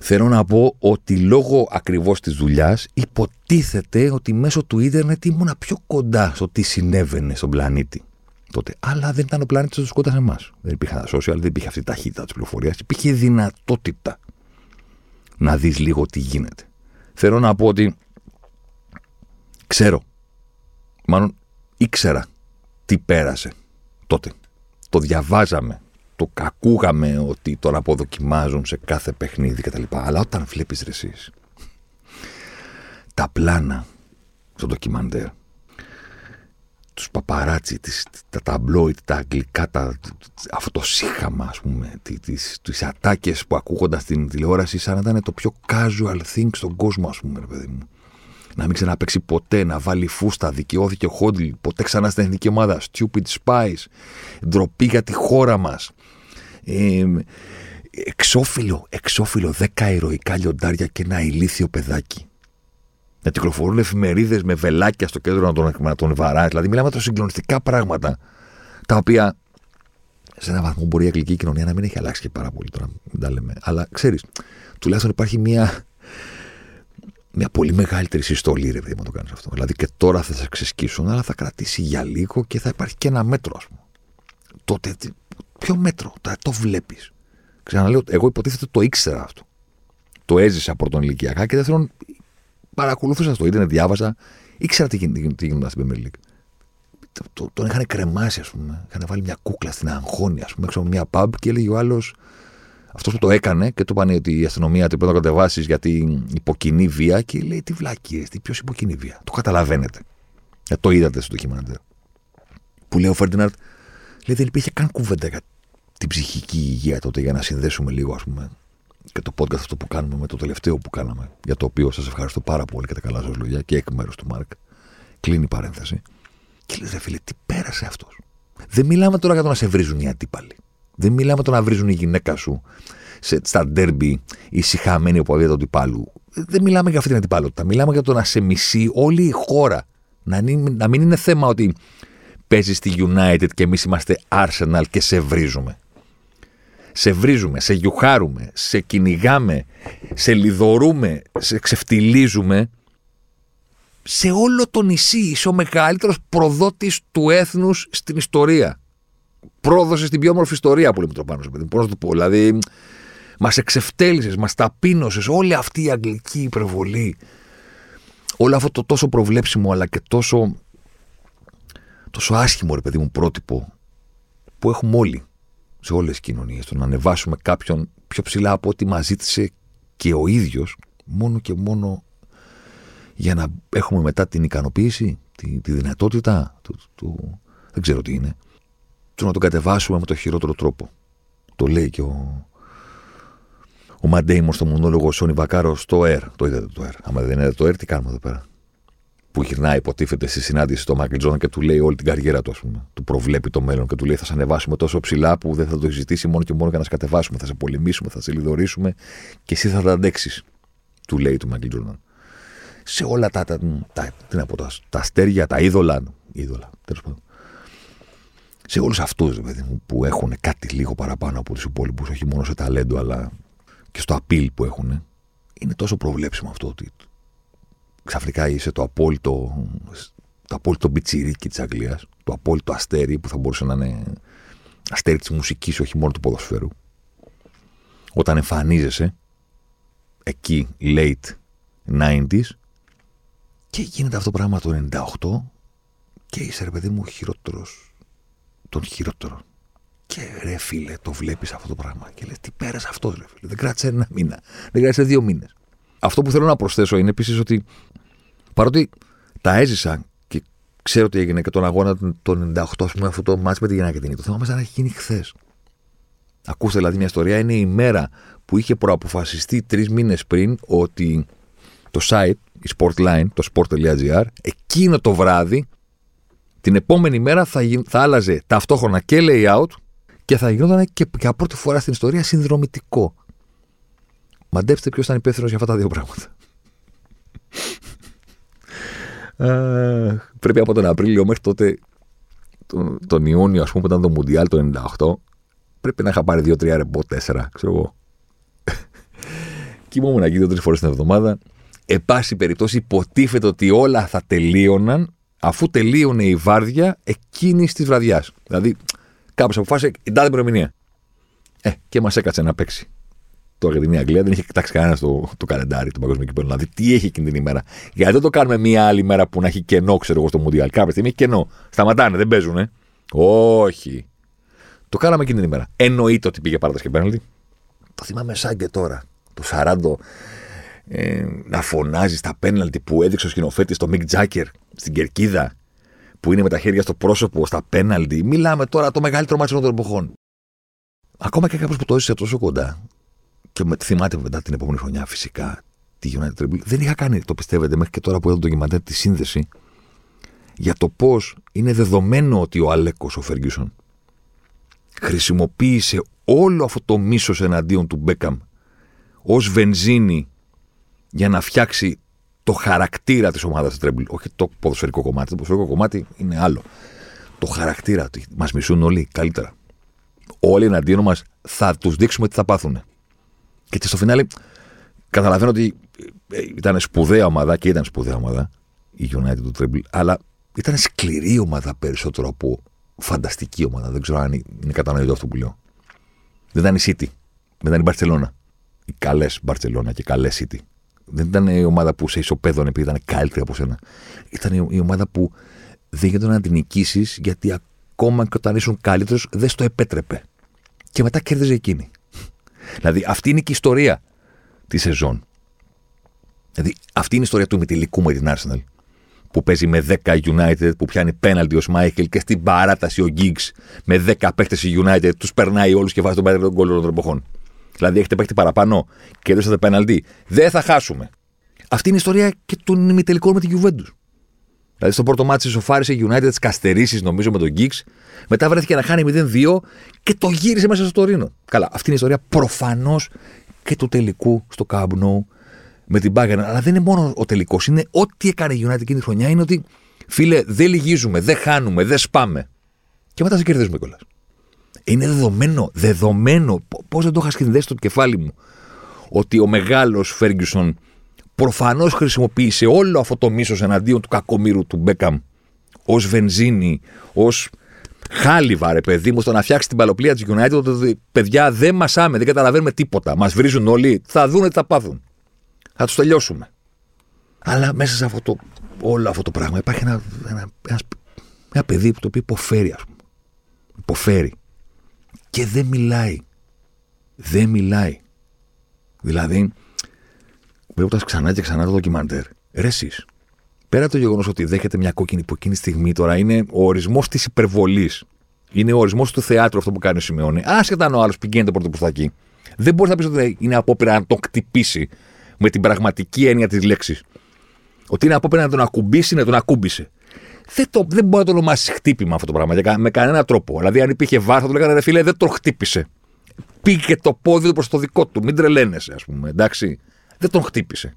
Θέλω να πω ότι λόγω ακριβώς της δουλειάς υποτίθεται ότι μέσω του ίντερνετ ήμουνα πιο κοντά στο τι συνέβαινε στον πλανήτη τότε. Αλλά δεν ήταν ο πλανήτης τόσο κοντά σε εμάς. Δεν υπήρχαν τα social, δεν υπήρχε αυτή η ταχύτητα της πληροφορίας. Υπήρχε δυνατότητα να δεις λίγο τι γίνεται. Θέλω να πω ότι ξέρω, μάλλον ήξερα τι πέρασε τότε. Το διαβάζαμε το κακούγαμε ότι τον αποδοκιμάζουν σε κάθε παιχνίδι κτλ. Αλλά όταν βλέπεις ρε εσείς, τα πλάνα στο ντοκιμαντέρ, τους παπαράτσι, τις, τα ταμπλόιτ, τα αγγλικά, τα, αυτό το σύγχαμα, ας πούμε, τις, τις ατάκες που ακούγονταν στην τηλεόραση σαν να ήταν το πιο casual thing στον κόσμο, ας πούμε, ρε παιδί μου. Να μην ξαναπέξει ποτέ, να βάλει φούστα, δικαιώθηκε ο Χόντλ, ποτέ ξανά στην εθνική ομάδα, stupid spies, ντροπή για τη χώρα μας ε, εξώφυλλο, εξώφυλλο, δέκα ηρωικά λιοντάρια και ένα ηλίθιο παιδάκι. Να κυκλοφορούν εφημερίδες με βελάκια στο κέντρο να τον, να τον βαράει. Δηλαδή, μιλάμε για συγκλονιστικά πράγματα τα οποία σε έναν βαθμό μπορεί η αγγλική κοινωνία να μην έχει αλλάξει και πάρα πολύ τώρα. Μην τα λέμε. Αλλά ξέρεις, τουλάχιστον υπάρχει μια, μια πολύ μεγαλύτερη συστολή, ρε παιδί, να το κάνεις αυτό. Δηλαδή και τώρα θα σε ξεσκίσουν, αλλά θα κρατήσει για λίγο και θα υπάρχει και ένα μέτρο, ας πούμε. Τότε Ποιο μέτρο, το, το βλέπεις. Ξαναλέω, εγώ υποτίθεται το ήξερα αυτό. Το έζησα πρώτον ηλικιακά και δεύτερον παρακολουθούσα στο ίντερνετ, διάβαζα, ήξερα τι, γινόταν στην Premier League. Το, τον είχαν κρεμάσει, ας πούμε. Είχαν βάλει μια κούκλα στην αγχώνη, ας πούμε, έξω από μια pub και έλεγε ο άλλος, αυτός που το έκανε και του είπαν ότι η αστυνομία του πρέπει να κατεβάσεις γιατί υποκινεί βία και λέει τι βλάκιε, τι ποιος υποκινεί βία. Το καταλαβαίνετε. Ε, το είδατε στο ντοκιμαντέρ. Που λέει ο Φέρντιναρτ, Λέει δεν υπήρχε καν κουβέντα για την ψυχική υγεία τότε για να συνδέσουμε λίγο ας πούμε και το podcast αυτό που κάνουμε με το τελευταίο που κάναμε για το οποίο σας ευχαριστώ πάρα πολύ και τα καλά σας λόγια και εκ μέρους του Μάρκ κλείνει η παρένθεση και λέει ρε φίλε τι πέρασε αυτός δεν μιλάμε τώρα για το να σε βρίζουν οι αντίπαλοι Δεν μιλάμε το να βρίζουν η γυναίκα σου σε, στα ντέρμπι ή συχαμένοι από του αντιπάλου. Δεν μιλάμε για αυτή την αντιπάλωτα. Μιλάμε για το να σε μισεί όλη η χώρα. Να, να μην είναι θέμα ότι παίζεις στη United και εμείς είμαστε Arsenal και σε βρίζουμε. Σε βρίζουμε, σε γιουχάρουμε, σε κυνηγάμε, σε λιδωρούμε, σε ξεφτιλίζουμε. Σε όλο το νησί είσαι ο μεγαλύτερος προδότης του έθνους στην ιστορία. Πρόδωσε στην πιο όμορφη ιστορία που λέμε το πάνω Πώς να το πω. Δηλαδή, μας εξευτέλισες, μας ταπείνωσες όλη αυτή η αγγλική υπερβολή. Όλο αυτό το τόσο προβλέψιμο αλλά και τόσο τόσο άσχημο ρε παιδί μου πρότυπο που έχουμε όλοι σε όλες τις κοινωνίες. Το να ανεβάσουμε κάποιον πιο ψηλά από ό,τι μας ζήτησε και ο ίδιος μόνο και μόνο για να έχουμε μετά την ικανοποίηση, τη, τη δυνατότητα του, του, δεν ξέρω τι είναι, του να τον κατεβάσουμε με το χειρότερο τρόπο. Το λέει και ο, ο Ματ Ντέιμον στο μονόλογο Σόνι Βακάρο στο Air. Το είδατε το Air. Άμα δεν είδατε το Air, τι κάνουμε εδώ πέρα; Που γυρνάει, υποτίθεται στη συνάντηση στο Μάικλ Τζόρνταν και του λέει όλη την καριέρα του, ας πούμε. Του προβλέπει το μέλλον και του λέει: Θα σε ανεβάσουμε τόσο ψηλά που δεν θα το ζητήσεις μόνο και μόνο για να σε κατεβάσουμε. Θα σε πολεμήσουμε, θα σε λοιδορήσουμε και εσύ θα τα αντέξεις. Του λέει του Μάικλ Τζόρνταν. Σε όλα τα, τα, τα, τι να πω, τα, τα αστέρια, τα είδωλα. είδωλα τέλος πάντων. Σε όλους αυτούς που έχουν κάτι λίγο παραπάνω από τους υπόλοιπους, όχι μόνο σε ταλέντο, αλλά και στο appeal που έχουν, είναι τόσο προβλέψιμο αυτό ότι ξαφνικά είσαι το απόλυτο, το απόλυτο πιτσιρίκι της Αγγλίας, το απόλυτο αστέρι που θα μπορούσε να είναι αστέρι της μουσικής, όχι μόνο του ποδοσφαίρου. Όταν εμφανίζεσαι εκεί, late 90s, και γίνεται αυτό το πράγμα το 98 και είσαι ρε παιδί μου χειρότερος τον χειρότερο. Και ρε φίλε, το βλέπεις αυτό το πράγμα και λες: Τι πέρασε αυτό, ρε φίλε. Δεν κράτησε ένα μήνα. Δεν κράτησε δύο μήνες. Αυτό που θέλω να προσθέσω είναι επίσης ότι παρότι τα έζησα και ξέρω τι έγινε και τον αγώνα τον 98, ας πούμε, αυτό το μάτς με τη γυναίκα την το θέμα σαν να έχει γίνει χθες. Ακούστε δηλαδή μια ιστορία, είναι η μέρα που είχε προαποφασιστεί τρεις μήνες πριν ότι το site, η Sportline, το sport.gr, εκείνο το βράδυ, την επόμενη μέρα θα, θα άλλαζε ταυτόχρονα και layout και θα γινόταν και για πρώτη φορά στην ιστορία συνδρομητικό. Μαντέψτε ποιος ήταν υπεύθυνος για αυτά τα δύο πράγματα. πρέπει από τον Απρίλιο μέχρι τότε, τον, τον Ιούνιο, ας πούμε, που ήταν το Μουντιάλ το 98, πρέπει να είχα πάρει 2-3 ρεμπό, 4, ξέρω εγώ. Κοιμόμουν εκεί δύο-τρεις φορές την εβδομάδα. Εν πάση περιπτώσει, υποτίθεται ότι όλα θα τελείωναν αφού τελείωνε η βάρδια εκείνη της βραδιάς. Δηλαδή, κάποιος αποφάσισε την τάδε ημερομηνία. Ε, και μας έκατσε να παίξει το Αργεντινή-Αγγλία δεν είχε κοιτάξει κανένα το, το καλεντάρι του Παγκόσμιου Κυπέλου. Δηλαδή, τι έχει εκείνη την ημέρα. Γιατί δεν το κάνουμε μία άλλη μέρα που να έχει κενό, ξέρω εγώ, στο Μουντιάλ. Κάποια στιγμή έχει κενό. Σταματάνε, δεν παίζουν. Ε. Όχι. Το κάναμε εκείνη την ημέρα. Εννοείται ότι πήγε παράταση και πέναλτι. Το θυμάμαι σαν και τώρα. Το 40 ε, να φωνάζει στα πέναλτι που έδειξε ο σκηνοθέτης στο Μικ Τζάκερ στην κερκίδα που είναι με τα χέρια στο πρόσωπο στα πέναλτι. Μιλάμε τώρα το μεγαλύτερο μάτσο των εποχών. Ακόμα και κάποιος που το έζησε τόσο κοντά και με, θυμάται μετά την επόμενη χρονιά φυσικά τη United Treble. Δεν είχα κάνει, το πιστεύετε, μέχρι και τώρα που είδα το ντοκιμαντέρ τη σύνδεση για το πώς είναι δεδομένο ότι ο Αλέκο, ο Φεργιούσον, χρησιμοποίησε όλο αυτό το μίσος εναντίον του Μπέκαμ ως βενζίνη για να φτιάξει το χαρακτήρα της ομάδας τη Τρέμπλ. Όχι το ποδοσφαιρικό κομμάτι. Το ποδοσφαιρικό κομμάτι είναι άλλο. Το χαρακτήρα. Μας μισούν όλοι καλύτερα. Όλοι εναντίον μας θα τους δείξουμε τι θα πάθουν. Και στο φινάλε καταλαβαίνω ότι ε, ήταν σπουδαία ομάδα και ήταν σπουδαία ομάδα η United του Treble, αλλά ήταν σκληρή ομάδα περισσότερο από φανταστική ομάδα. Δεν ξέρω αν είναι κατανοητό αυτό που λέω. Δεν ήταν η City. Δεν ήταν η Barcelona. Οι καλές Barcelona και καλές City. Δεν ήταν η ομάδα που σε ισοπαίδωνε επειδή ήταν καλύτερη από σένα. Ήταν η ομάδα που δεν γινόταν να την νικήσεις γιατί ακόμα και όταν ήσουν καλύτερος δεν στο επέτρεπε. Και μετά κέρδιζε εκείνη. Δηλαδή αυτή είναι και η ιστορία της σεζόν. Δηλαδή αυτή είναι η ιστορία του Μητυλικού με την Arsenal. Που παίζει με 10 United, που πιάνει πέναλτι ο Σμάικλ και στην παράταση ο Giggs με 10 παίχτες η United, τους περνάει όλους και βάζει τον πέναλτι των των εποχών. Δηλαδή έχετε παίχτη παραπάνω και δώσατε πέναλτι. Δεν θα χάσουμε. Αυτή είναι η ιστορία και των ημιτελικών με την Juventus. Δηλαδή στο πρώτο μάτι σοφάρισε η United τι καστερήσει, νομίζω, με τον Γκίξ. Μετά βρέθηκε να χάνει 0-2 και το γύρισε μέσα στο Τωρίνο. Καλά, αυτή είναι η ιστορία προφανώς και του τελικού στο Καμπνού με την Bayern. Αλλά δεν είναι μόνο ο τελικός. Είναι ό,τι έκανε η United εκείνη τη χρονιά είναι ότι φίλε, δεν λυγίζουμε, δεν χάνουμε, δεν σπάμε. Και μετά σε κερδίζουμε κιόλας. Είναι δεδομένο, δεδομένο. Πώς δεν το είχα σχεδιάσει στο κεφάλι μου ότι ο μεγάλος Φέργκισον προφανώς χρησιμοποίησε όλο αυτό το μίσος εναντίον του κακομήρου του Μπέκαμ ως βενζίνη, ως χάλιβα, ρε παιδί μου, στο να φτιάξει την παλοπλία της United. Ότι παιδιά δεν μασάμε, δεν καταλαβαίνουμε τίποτα. Μας βρίζουν όλοι, θα δουν τι θα πάθουν. Θα τους τελειώσουμε. Αλλά μέσα σε αυτό το, όλο αυτό το πράγμα υπάρχει ένα, ένα, ένας, ένα παιδί που το οποίο υποφέρει, ας πούμε. Υποφέρει. Και δεν μιλάει. Δεν μιλάει. Δηλαδή, βλέποντας ξανά και ξανά το ντοκιμαντέρ, ρε εσείς, πέρα από το γεγονός ότι δέχεται μια κόκκινη που εκείνη τη στιγμή τώρα είναι ο ορισμός της υπερβολής. Είναι ο ορισμός του θεάτρου αυτό που κάνει ο Σιμεώνη. Άσχετα αν ο άλλος πηγαίνει πρώτο προ τα εκεί. Δεν μπορείς να πεις ότι είναι απόπειρα να τον χτυπήσει με την πραγματική έννοια της λέξης. Ότι είναι απόπειρα να τον ακουμπήσει, να τον ακούμπησε. Δεν, το, δεν μπορεί να το ονομάσει χτύπημα αυτό το πράγμα με κανένα τρόπο. Δηλαδή, αν υπήρχε βάθος, θα του λέγανε ρε φίλε, δεν τον χτύπησε. Πήγε το πόδι του προς το δικό του. Μην τρελαίνεσαι, ας πούμε. Εντάξει. Δεν τον χτύπησε.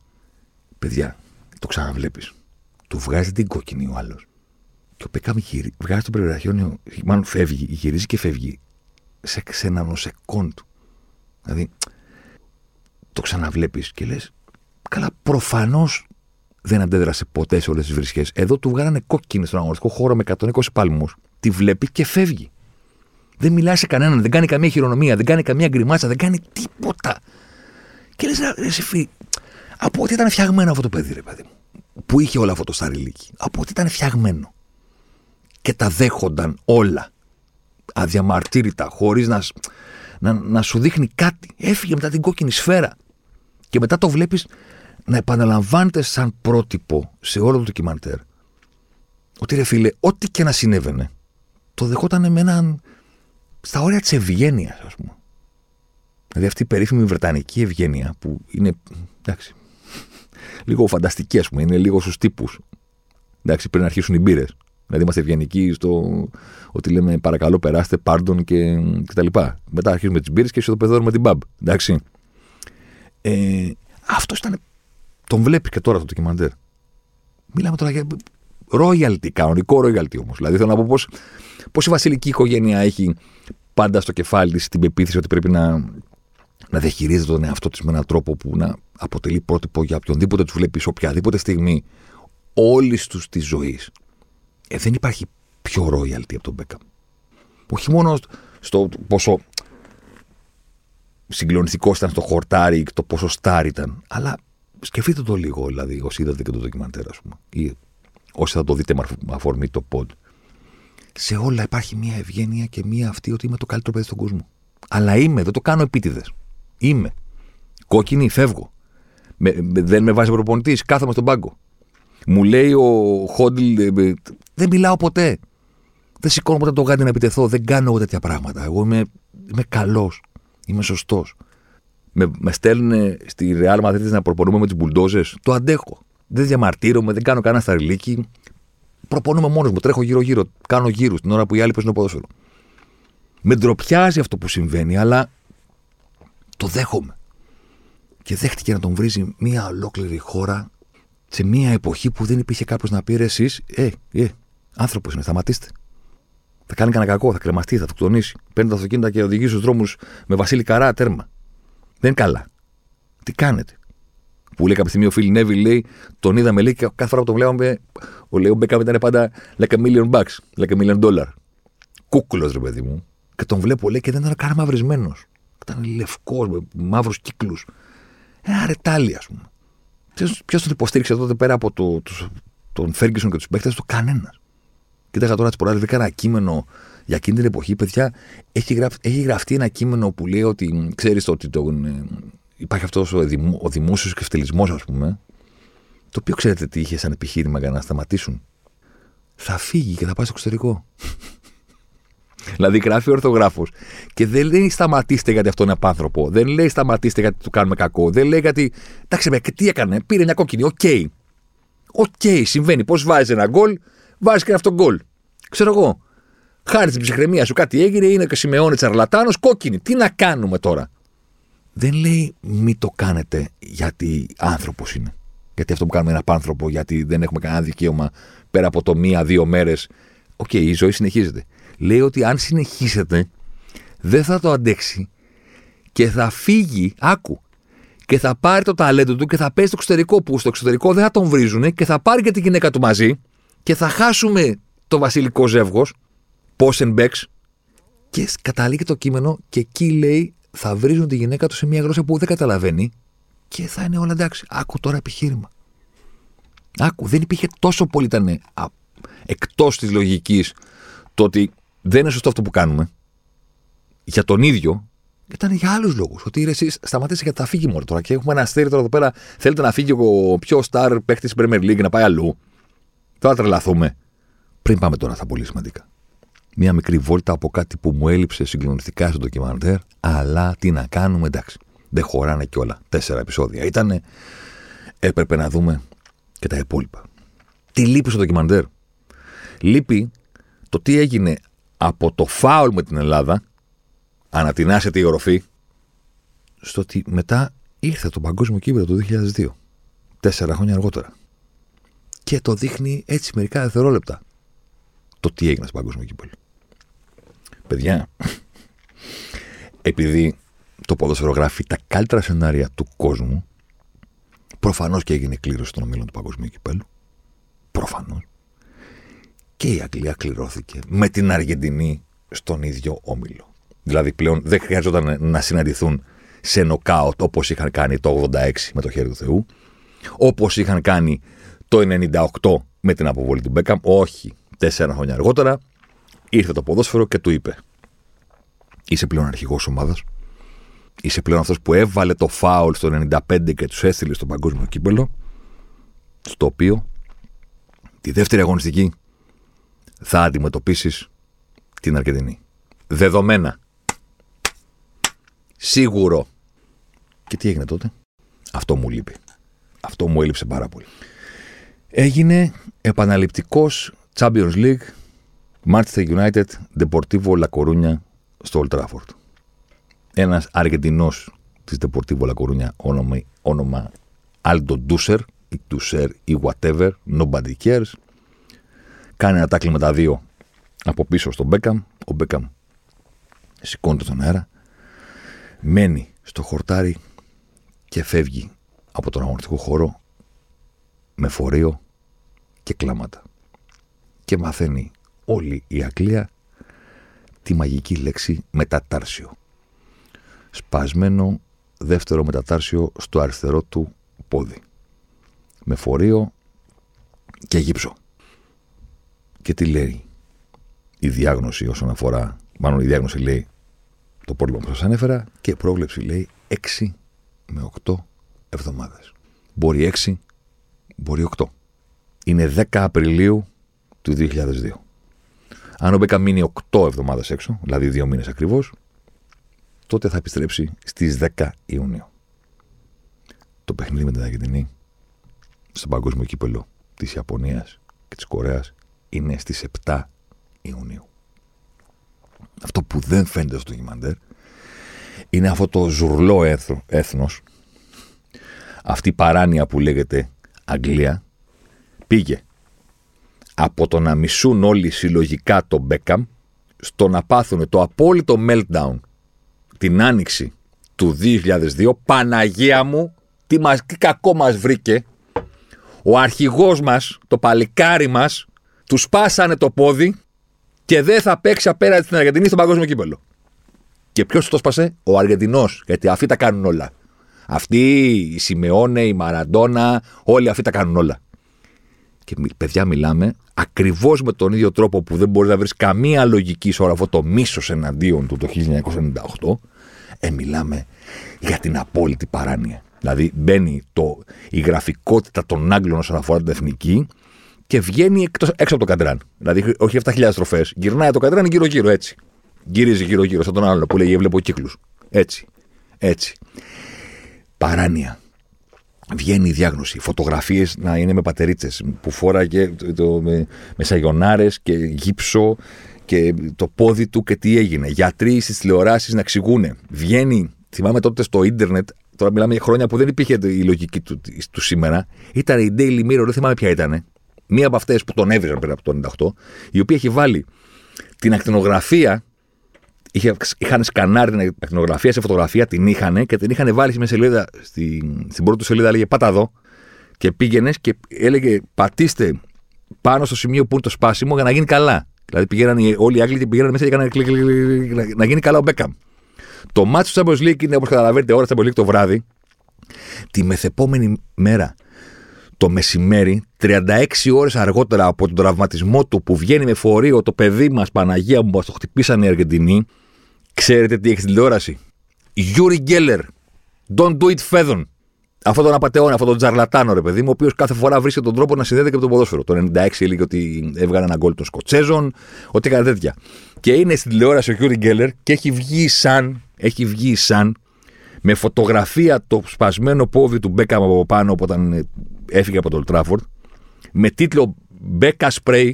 Παιδιά, το ξαναβλέπεις. Του βγάζει την κόκκινη ο άλλος. Και ο Πεκάμ γυρί, βγάζει το περιβραχιόνιο, μάλλον φεύγει, γυρίζει και φεύγει σε ξένα νοσεκόν του. Δηλαδή, το ξαναβλέπεις και λες, καλά, προφανώς δεν αντέδρασε ποτέ σε όλες τις βρισχές. Εδώ του βγάλανε κόκκινη στον αγωνιστικό χώρο με 120 παλμού. Τη βλέπει και φεύγει. Δεν μιλάει σε κανέναν, δεν κάνει καμία χειρονομία, δεν κάνει καμία γκριμάτσα, δεν κάνει τίποτα. Και λες, ρε φίλοι, από ότι ήταν φτιαγμένο αυτό το παιδί, ρε παιδί μου. Που είχε όλο αυτό το σταριλίκι. Από ότι ήταν φτιαγμένο. Και τα δέχονταν όλα. Αδιαμαρτύρητα, χωρίς να, να, να σου δείχνει κάτι. Έφυγε μετά την κόκκινη σφαίρα. Και μετά το βλέπεις να επαναλαμβάνεται σαν πρότυπο σε όλο το ντοκιμαντέρ. Ότι ρε φίλε, ό,τι και να συνέβαινε, το δεχόταν με έναν. στα όρια της ευγένειας, ας πούμε. Δηλαδή αυτή η περίφημη Βρετανική ευγένεια που είναι. εντάξει. (laughs) λίγο φανταστική, ας πούμε. Είναι λίγο στους τύπους. Εντάξει, πριν αρχίσουν οι μπύρες. Δηλαδή είμαστε ευγενικοί στο ότι λέμε παρακαλώ περάστε, πάρντον και, και τα λοιπά. Μετά αρχίζουμε τις μπύρες και ισοδοπεδώνουμε την μπαμπ. Εντάξει. Ε, αυτός ήταν. Τον βλέπει και τώρα το ντοκιμαντέρ. Μιλάμε τώρα για royalty, κανονικό royalty όμως. Δηλαδή θέλω να πω πώς η βασιλική οικογένεια έχει πάντα στο κεφάλι της την πεποίθηση ότι πρέπει να, να διαχειρίζεται τον εαυτό της με έναν τρόπο που να αποτελεί πρότυπο για οποιονδήποτε τους βλέπει σε οποιαδήποτε στιγμή όλης τους της ζωής. Ε, δεν υπάρχει πιο royalty από τον Μπέκαμ. Όχι μόνο στο πόσο συγκλονιστικός ήταν στο χορτάρι και το πόσο στάρ ήταν, αλλά σκεφτείτε το λίγο, δηλαδή, όσοι είδατε και το ντοκιμαντέρ, ας πούμε, ή όσοι θα το δείτε με αφορμή το pod. Σε όλα υπάρχει μια ευγένεια και μια αυτή ότι είμαι το καλύτερο παιδί στον κόσμο. Αλλά είμαι, δεν το κάνω επίτηδες. Είμαι. Κόκκινη, φεύγω. Με, δεν με βάζει προπονητής, κάθομαι στον πάγκο. Μου λέει ο Χόντλ, ε, δεν μιλάω ποτέ. Δεν σηκώνω ποτέ το γάντι να επιτεθώ. Δεν κάνω εγώ τέτοια πράγματα. Εγώ είμαι, είμαι καλός. Είμαι σωστός. Με, με στέλνουν στη Real Madrid να προπονούμε με τι μπουλντόζες. Το αντέχω. Δεν διαμαρτύρομαι, δεν κάνω κανένα σταριλίκι. Προπονούμε μόνος μου. Τρέχω γύρω-γύρω. Κάνω γύρους την ώρα που οι άλλοι παίζουν ποδόσφαιρο. Με ντροπιάζει αυτό που συμβαίνει, αλλά το δέχομαι. Και δέχτηκε να τον βρίζει μια ολόκληρη χώρα σε μια εποχή που δεν υπήρχε κάποιος να πει εσείς, ε, ε, άνθρωπος είναι, σταματήστε. Θα κάνει κανένα κακό, θα κρεμαστεί, θα αυτοκτονήσει. Παίρνει τα αυτοκίνητα και οδηγεί στους δρόμους με Βασίλη Καρά, τέρμα. Δεν είναι καλά. Τι κάνετε; Που λέει κάποια στιγμή ο Φίλ Νέβι, λέει, τον είδαμε, λέει, και κάθε φορά που τον βλέπαμε, ο Λέο Μπέκαμ ήταν πάντα like a million bucks, like a million dollar. Κούκουλο, ρε παιδί μου. Και τον βλέπω, λέει, και δεν ήταν καν μαυρισμένος. Ήταν λευκός, με μαύρους κύκλους. Ένα ρετάλι, ας πούμε. Ποιος τον υποστήριξε τότε πέρα από το, το, τον Φέργκισον και τους παίχτε του, κανένας. Κοίταγα τώρα τις προάλλε, βρήκα ένα κείμενο για εκείνη την εποχή, παιδιά. Έχει, γραφ, έχει γραφτεί ένα κείμενο που λέει ότι ξέρεις ότι τον, ε, υπάρχει αυτός ο, δημο, ο δημόσιος κευτελισμό, ας πούμε. Το οποίο ξέρετε τι είχε σαν επιχείρημα για να σταματήσουν. Θα φύγει και θα πάει στο εξωτερικό. (laughs) Δηλαδή γράφει ο ορθογράφος. Και δεν λέει σταματήστε γιατί αυτό είναι απάνθρωπο. Δεν λέει σταματήστε γιατί του κάνουμε κακό. Δεν λέει γιατί. Εντάξει, με τι έκανε. Πήρε μια κόκκινη. OK. Okay. OK, okay, συμβαίνει. Πώς βάζει ένα γκολ, βάζει και αυτό γκολ. Ξέρω εγώ. Χάνεις την ψυχραιμία σου κάτι έγινε, είναι και ο Σιμεόνε τσαρλατάνος, κόκκινη. Τι να κάνουμε τώρα; Δεν λέει μη το κάνετε γιατί άνθρωπος είναι. Γιατί αυτό που κάνουμε είναι άνθρωπο, γιατί δεν έχουμε κανένα δικαίωμα πέρα από το μία-δύο μέρες. OK, okay, η ζωή συνεχίζεται. Λέει ότι αν συνεχίσετε, δεν θα το αντέξει και θα φύγει, άκου, και θα πάρει το ταλέντο του και θα πέσει στο εξωτερικό που στο εξωτερικό δεν θα τον βρίζουν και θα πάρει και τη γυναίκα του μαζί και θα χάσουμε το βασιλικό ζεύγος, Πόσενμπεξ, και καταλήγει το κείμενο και εκεί λέει θα βρίζουν τη γυναίκα τους σε μια γλώσσα που δεν καταλαβαίνει και θα είναι όλα εντάξει. Άκου τώρα επιχείρημα. Άκου, δεν υπήρχε τόσο πολύ ήταν εκτός της λογικής το ότι δεν είναι σωστό αυτό που κάνουμε. Για τον ίδιο, ήταν για άλλους λόγους. Ότι εσεί σταματήσετε γιατί θα φύγει μόνο τώρα και έχουμε ένα αστέρι τώρα εδώ πέρα. Θέλετε να φύγει ο πιο star παίχτη τη Premier League να πάει αλλού. Τώρα τρελαθούμε. Πριν πάμε τώρα στα πολύ σημαντικά. Μία μικρή βόλτα από κάτι που μου έλειψε συγκλονιστικά στο ντοκιμαντέρ, αλλά τι να κάνουμε, εντάξει. Δεν χωράνε κιόλα. Τέσσερα επεισόδια ήτανε. Έπρεπε να δούμε και τα υπόλοιπα. Τι λείπει στο ντοκιμαντέρ; Λείπει το τι έγινε από το φάουλ με την Ελλάδα ανατινάσεται η οροφή στο ότι μετά ήρθε το παγκόσμιο κύπελο το 2002. Τέσσερα χρόνια αργότερα. Και το δείχνει έτσι μερικά δευτερόλεπτα. Το τι έγινε στο παγκόσμιο κύπελο. Παιδιά, επειδή το ποδόσφαιρο γράφει τα καλύτερα σενάρια του κόσμου, προφανώς και έγινε κλήρωση των ομίλων του παγκοσμίου κυπέλου. Προφανώς. Και η Αγγλία κληρώθηκε με την Αργεντινή στον ίδιο όμιλο. Δηλαδή πλέον δεν χρειαζόταν να συναντηθούν σε νοκάουτ όπως είχαν κάνει το 86 με το χέρι του Θεού, όπως είχαν κάνει το 98 με την αποβολή του Μπέκαμ. Όχι. Τέσσερα χρόνια αργότερα ήρθε το ποδόσφαιρο και του είπε: Είσαι πλέον αρχηγός ομάδας. Είσαι πλέον αυτός που έβαλε το φάουλ στο 95 και τους έστειλε στο παγκόσμιο κύπελο. Στο οποίο τη δεύτερη αγωνιστική θα αντιμετωπίσεις την Αργεντινή. Δεδομένα. Σίγουρο. Και τι έγινε τότε; Αυτό μου λείπει. Αυτό μου έλειψε πάρα πολύ. Έγινε επαναληπτικός Champions League Manchester United Deportivo La Coruña στο Old Trafford. Ένας Αργεντινός της Deportivo La Coruña όνομα, όνομα Aldo Dusser ή Dusser ή whatever, nobody cares. Κάνει ένα τάκλι με τα δύο από πίσω στον Μπέκαμ. Ο Μπέκαμ σηκώνεται στον αέρα μένει στο χορτάρι και φεύγει από τον αγωνιστικό χώρο με φορείο και κλάματα. Και μαθαίνει όλη η Αγγλία τη μαγική λέξη μετατάρσιο. Σπασμένο δεύτερο μετατάρσιο στο αριστερό του πόδι. Με φορείο και γύψο. Και τι λέει η διάγνωση όσον αφορά, μάλλον η διάγνωση λέει το πρόβλημα που σας ανέφερα και πρόβλεψη λέει 6 με 8 εβδομάδες. Μπορεί 6, μπορεί 8. Είναι 10 Απριλίου του 2002. Αν ο Μπέκα μείνει 8 εβδομάδες έξω, δηλαδή 2 μήνες ακριβώς, τότε θα επιστρέψει στις 10 Ιουνίου. Το παιχνίδι με την Αργεντινή στο παγκόσμιο κύπελο της Ιαπωνίας και της Κορέας είναι στις 7 Ιουνίου. Αυτό που δεν φαίνεται στο ντοκιμαντέρ είναι αυτό το ζουρλό έθνο, έθνος, αυτή η παράνοια που λέγεται Αγγλία, πήγε από το να μισούν όλοι συλλογικά το Μπέκαμ στο να πάθουν το απόλυτο meltdown την άνοιξη του 2002 Παναγία μου τι, μας, τι κακό μας βρήκε ο αρχηγός μας, το παλικάρι μας του σπάσανε το πόδι και δεν θα παίξει απέναντι στην Αργεντινή στο παγκόσμιο κύπελο. Και ποιος το σπάσε, ο Αργεντινός, γιατί αυτοί τα κάνουν όλα. Αυτοί, η Σιμεώνε, η Μαραντόνα, όλοι αυτοί τα κάνουν όλα. Και παιδιά, μιλάμε ακριβώς με τον ίδιο τρόπο που δεν μπορεί να βρεις καμία λογική σε όλο αυτό το μίσος εναντίον του το 1998. Ε, μιλάμε για την απόλυτη παράνοια. Δηλαδή, μπαίνει το, η γραφικότητα των Άγγλων όσον αφορά την εθνική και βγαίνει εκτός, έξω από το καντράν. Δηλαδή, όχι 7.000 στροφές. Γυρνάει το καντράν γύρω-γύρω έτσι. Γυρίζει γύρω-γύρω, σαν τον άλλο που λέγει Βλέπω κύκλους. Έτσι. Έτσι. Παράνοια. Βγαίνει η διάγνωση. Φωτογραφίες να είναι με πατερίτσες που φόραγε το, το, με, με σαγιονάρες και γύψο και το πόδι του και τι έγινε. Γιατροί στις τηλεοράσεις να εξηγούν. Βγαίνει, θυμάμαι τότε στο ίντερνετ, τώρα μιλάμε για χρόνια που δεν υπήρχε η λογική του, του σήμερα. Ήταν η Daily Mirror, δεν θυμάμαι ποια ήταν. Μία από αυτές που τον έβριζαν πριν από το 98, η οποία έχει βάλει την ακτινογραφία είχε, είχαν σκανάρει την ακτινογραφία σε φωτογραφία, την είχαν και την είχαν βάλει σε σελίδα, στην, στην πρώτη σελίδα, έλεγε Πάτα εδώ. Και πήγαινες και έλεγε Πατήστε πάνω στο σημείο που είναι το σπάσιμο για να γίνει καλά. Δηλαδή πήγαιναν όλοι οι Άγγλοι και πήγαιναν μέσα και έκαναν κλικ, κλικ, κλικ, να γίνει καλά ο Μπέκαμ. Το ματς του Champions League είναι όπως καταλαβαίνετε ώρα Champions League το βράδυ. Τη μεθεπόμενη μέρα το μεσημέρι, 36 ώρες αργότερα από τον τραυματισμό του που βγαίνει με φορείο το παιδί μας Παναγία μου που το χτυπήσαν οι Αργεντινοί, Ξέρετε τι έχεις στην τηλεόραση; Γιούρι Γκέλλερ. Don't do it φέδων. Αυτό τον απαταιώνα, αυτό τον τσαρλατάνο, ρε παιδί μου, ο οποίος κάθε φορά βρίσκει τον τρόπο να συνδέεται και με τον ποδόσφαιρο. Το 96 έλεγε ότι έβγαλε ένα γκολ των Σκοτσέζων, ότι έκανε τέτοια. Και είναι στην τηλεόραση ο Γιούρι Γκέλλερ και έχει βγει Sun, έχει βγει Sun με φωτογραφία το σπασμένο πόδι του Μπέκαμ από πάνω όταν έφυγε από τον Τράφορντ, με τίτλο Beck us pray,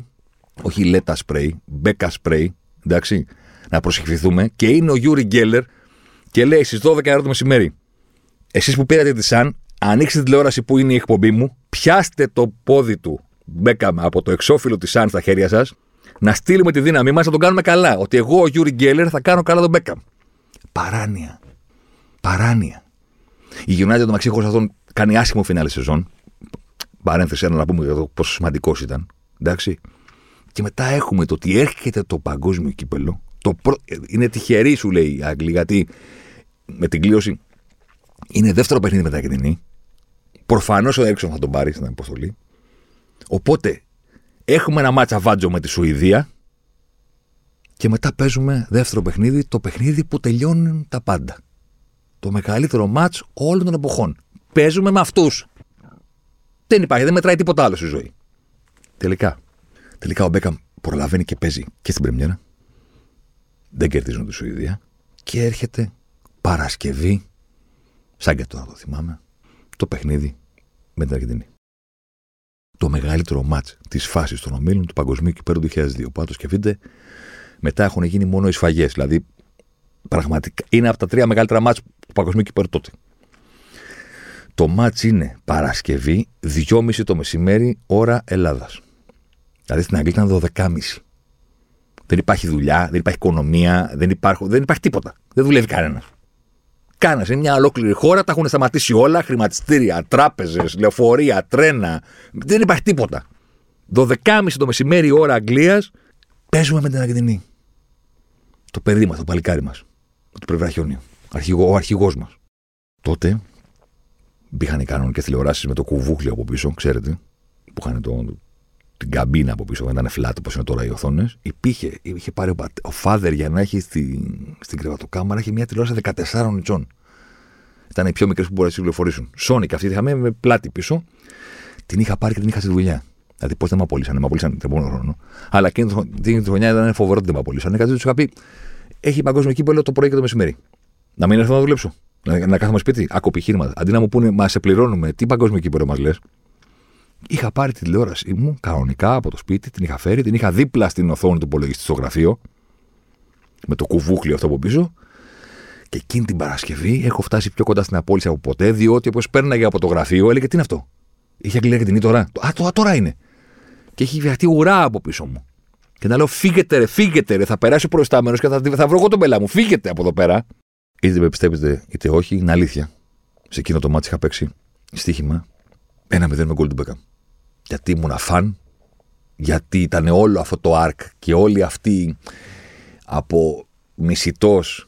όχι Let us pray, Beck us pray, εντάξει, να προσευχηθούμε, και είναι ο Γιούρι Γκέλλερ και λέει στις 12 ώρα το μεσημέρι, εσείς που πήρατε τη Sun, ανοίξτε τη τηλεόραση που είναι η εκπομπή μου, πιάστε το πόδι του Μπέκαμ από το εξώφυλλο της Sun στα χέρια σας, να στείλουμε τη δύναμή μας να τον κάνουμε καλά. Ότι εγώ, ο Γιούρι Γκέλλερ, θα κάνω καλά τον Μπέκαμ. Παράνοια. Παράνοια. Η United στο μεταξύ αυτών κάνει άσχημο φινάλε σεζόν. Παρένθεση, να πούμε για το πόσο σημαντικός ήταν. Εντάξει. Και μετά έχουμε το ότι έρχεται το παγκόσμιο κύπελο το προ... Είναι τυχερή, σου λέει οι Άγγλοι, γιατί με την κλήρωση είναι δεύτερο παιχνίδι μετά την Αργεντινή. Προφανώς ο Έριξον θα τον πάρει στην αποστολή. Οπότε έχουμε ένα μάτσα βάτζο με τη Σουηδία και μετά παίζουμε δεύτερο παιχνίδι, το παιχνίδι που τελειώνουν τα πάντα. Το μεγαλύτερο μάτς όλων των εποχών. Παίζουμε με αυτούς. Δεν υπάρχει, δεν μετράει τίποτα άλλο στη ζωή. Τελικά. Τελικά ο Μπέκαμ προλαβαίνει και παίζει και στην Πρεμιέρα δεν κερδίζουν τη Σουηδία και έρχεται Παρασκευή, σαν και τώρα το θυμάμαι, το παιχνίδι με την Αργεντινή. Το μεγαλύτερο μάτς της φάσης των ομίλων του Παγκοσμίου Κυπέρου του 2002. Που το σκεφτείτε, μετά έχουν γίνει μόνο οι σφαγές. Δηλαδή, πραγματικά είναι από τα τρία μεγαλύτερα μάτς του Παγκοσμίου Κυπέρου τότε. Το μάτς είναι Παρασκευή, 2.30 το μεσημέρι, ώρα Ελλάδας. Δηλαδή στην Αγγλία ήταν 12.30. Δεν υπάρχει δουλειά, δεν υπάρχει οικονομία, δεν, υπάρχει, δεν υπάρχει τίποτα. Δεν δουλεύει κανένας. Κάνα. Είναι μια ολόκληρη χώρα, τα έχουν σταματήσει όλα. Χρηματιστήρια, τράπεζες, λεωφορεία, τρένα. Δεν υπάρχει τίποτα. 12.30 το μεσημέρι ώρα Αγγλίας παίζουμε με την Αργεντινή. Το παιδί μας, το παλικάρι μας. Το Πρεβραχιόνιο. Αρχηγό, ο αρχηγός μας. Τότε μπήκαν οι κανονικέ τηλεοράσεις με το κουβούκλιο από πίσω, ξέρετε, που είχαν το, την καμπίνα από πίσω, δεν ήταν flat όπως είναι τώρα οι οθόνες, υπήρχε, είχε πάρει ο, ο father για να έχει στη, στην κρεβατοκάμαρα είχε μια τηλεόραση 14 ιντσών. Ήταν οι πιο μικρές που μπορούσαν να κυκλοφορήσουν. Sonic αυτή είχαμε με πλάτη πίσω. Την είχα πάρει και την είχα στη δουλειά. Δηλαδή πώς δεν με απολύσανε, με απολύσανε τον επόμενο χρόνο. Αλλά εκείνη την χρονιά ήταν φοβερό ότι δεν με απολύσανε. Κάτι τους είχα πει, έχει παγκόσμιο κύπελο το πρωί και το μεσημέρι. Να μην έρθω να δουλέψω. Να, να κάθομαι σπίτι, ακοπηχείρημα. Αντί να μου πούνε, μα σε πληρώνουμε, τι παγκόσμιο κύπελο μας λες. Είχα πάρει τη τηλεόρασή μου κανονικά από το σπίτι, την είχα φέρει, την είχα δίπλα στην οθόνη του υπολογιστή στο γραφείο, με το κουβούκλιο αυτό από πίσω. Και εκείνη την Παρασκευή έχω φτάσει πιο κοντά στην απόλυση από ποτέ, διότι όπως πέρναγε από το γραφείο, έλεγε Τι είναι αυτό; Είχε αγγλία και την τώρα. Α, τώρα, τώρα είναι. Και έχει βιαστεί ουρά από πίσω μου. Και να λέω: Φύγετε, ρε, φύγετε, ρε, θα περάσει ο προϊστάμενος και θα, θα βρω εγώ τον πελά μου. Φύγετε από εδώ πέρα. Είτε με πιστεύετε, είτε όχι, είναι αλήθεια. Σε εκείνο το μάτι είχα παίξει στοίχημα ένα μηδέν με γκολ του Μπέκαμ. Γιατί ήμουν φαν, γιατί ήταν όλο αυτό το arc και όλοι αυτοί από μισητός,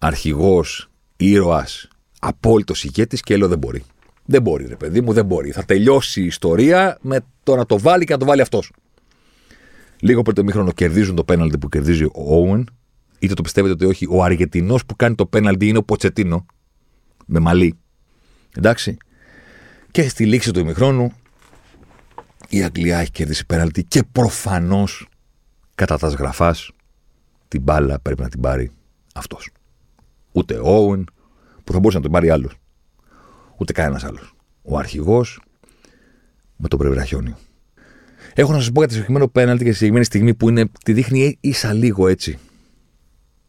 αρχηγός, ήρωας, απόλυτος ηγέτης και λέω δεν μπορεί. Δεν μπορεί, ρε παιδί μου, δεν μπορεί. Θα τελειώσει η ιστορία με το να το βάλει και να το βάλει αυτός. Λίγο πριν το μήχρονο κερδίζουν το πέναλτι που κερδίζει ο Όουεν. Είτε το πιστεύετε ότι όχι, ο Αργετινό που κάνει το πέναλτι είναι ο Ποτσετίνο. Με μαλλί. Εντάξει. Και στη λήξη του ημιχρόνου η Αγγλία έχει κερδίσει πέναλτι και προφανώς κατά τα σγραφάς την μπάλα πρέπει να την πάρει αυτός. Ούτε ο Όουεν που θα μπορούσε να την πάρει άλλος. Ούτε κανένας άλλος. ο αρχηγός με τον Πρεβραχιόνιο. Έχω να σας πω για το συγκεκριμένο πέναλτι και τη συγκεκριμένη στιγμή που είναι, τη δείχνει ίσα λίγο έτσι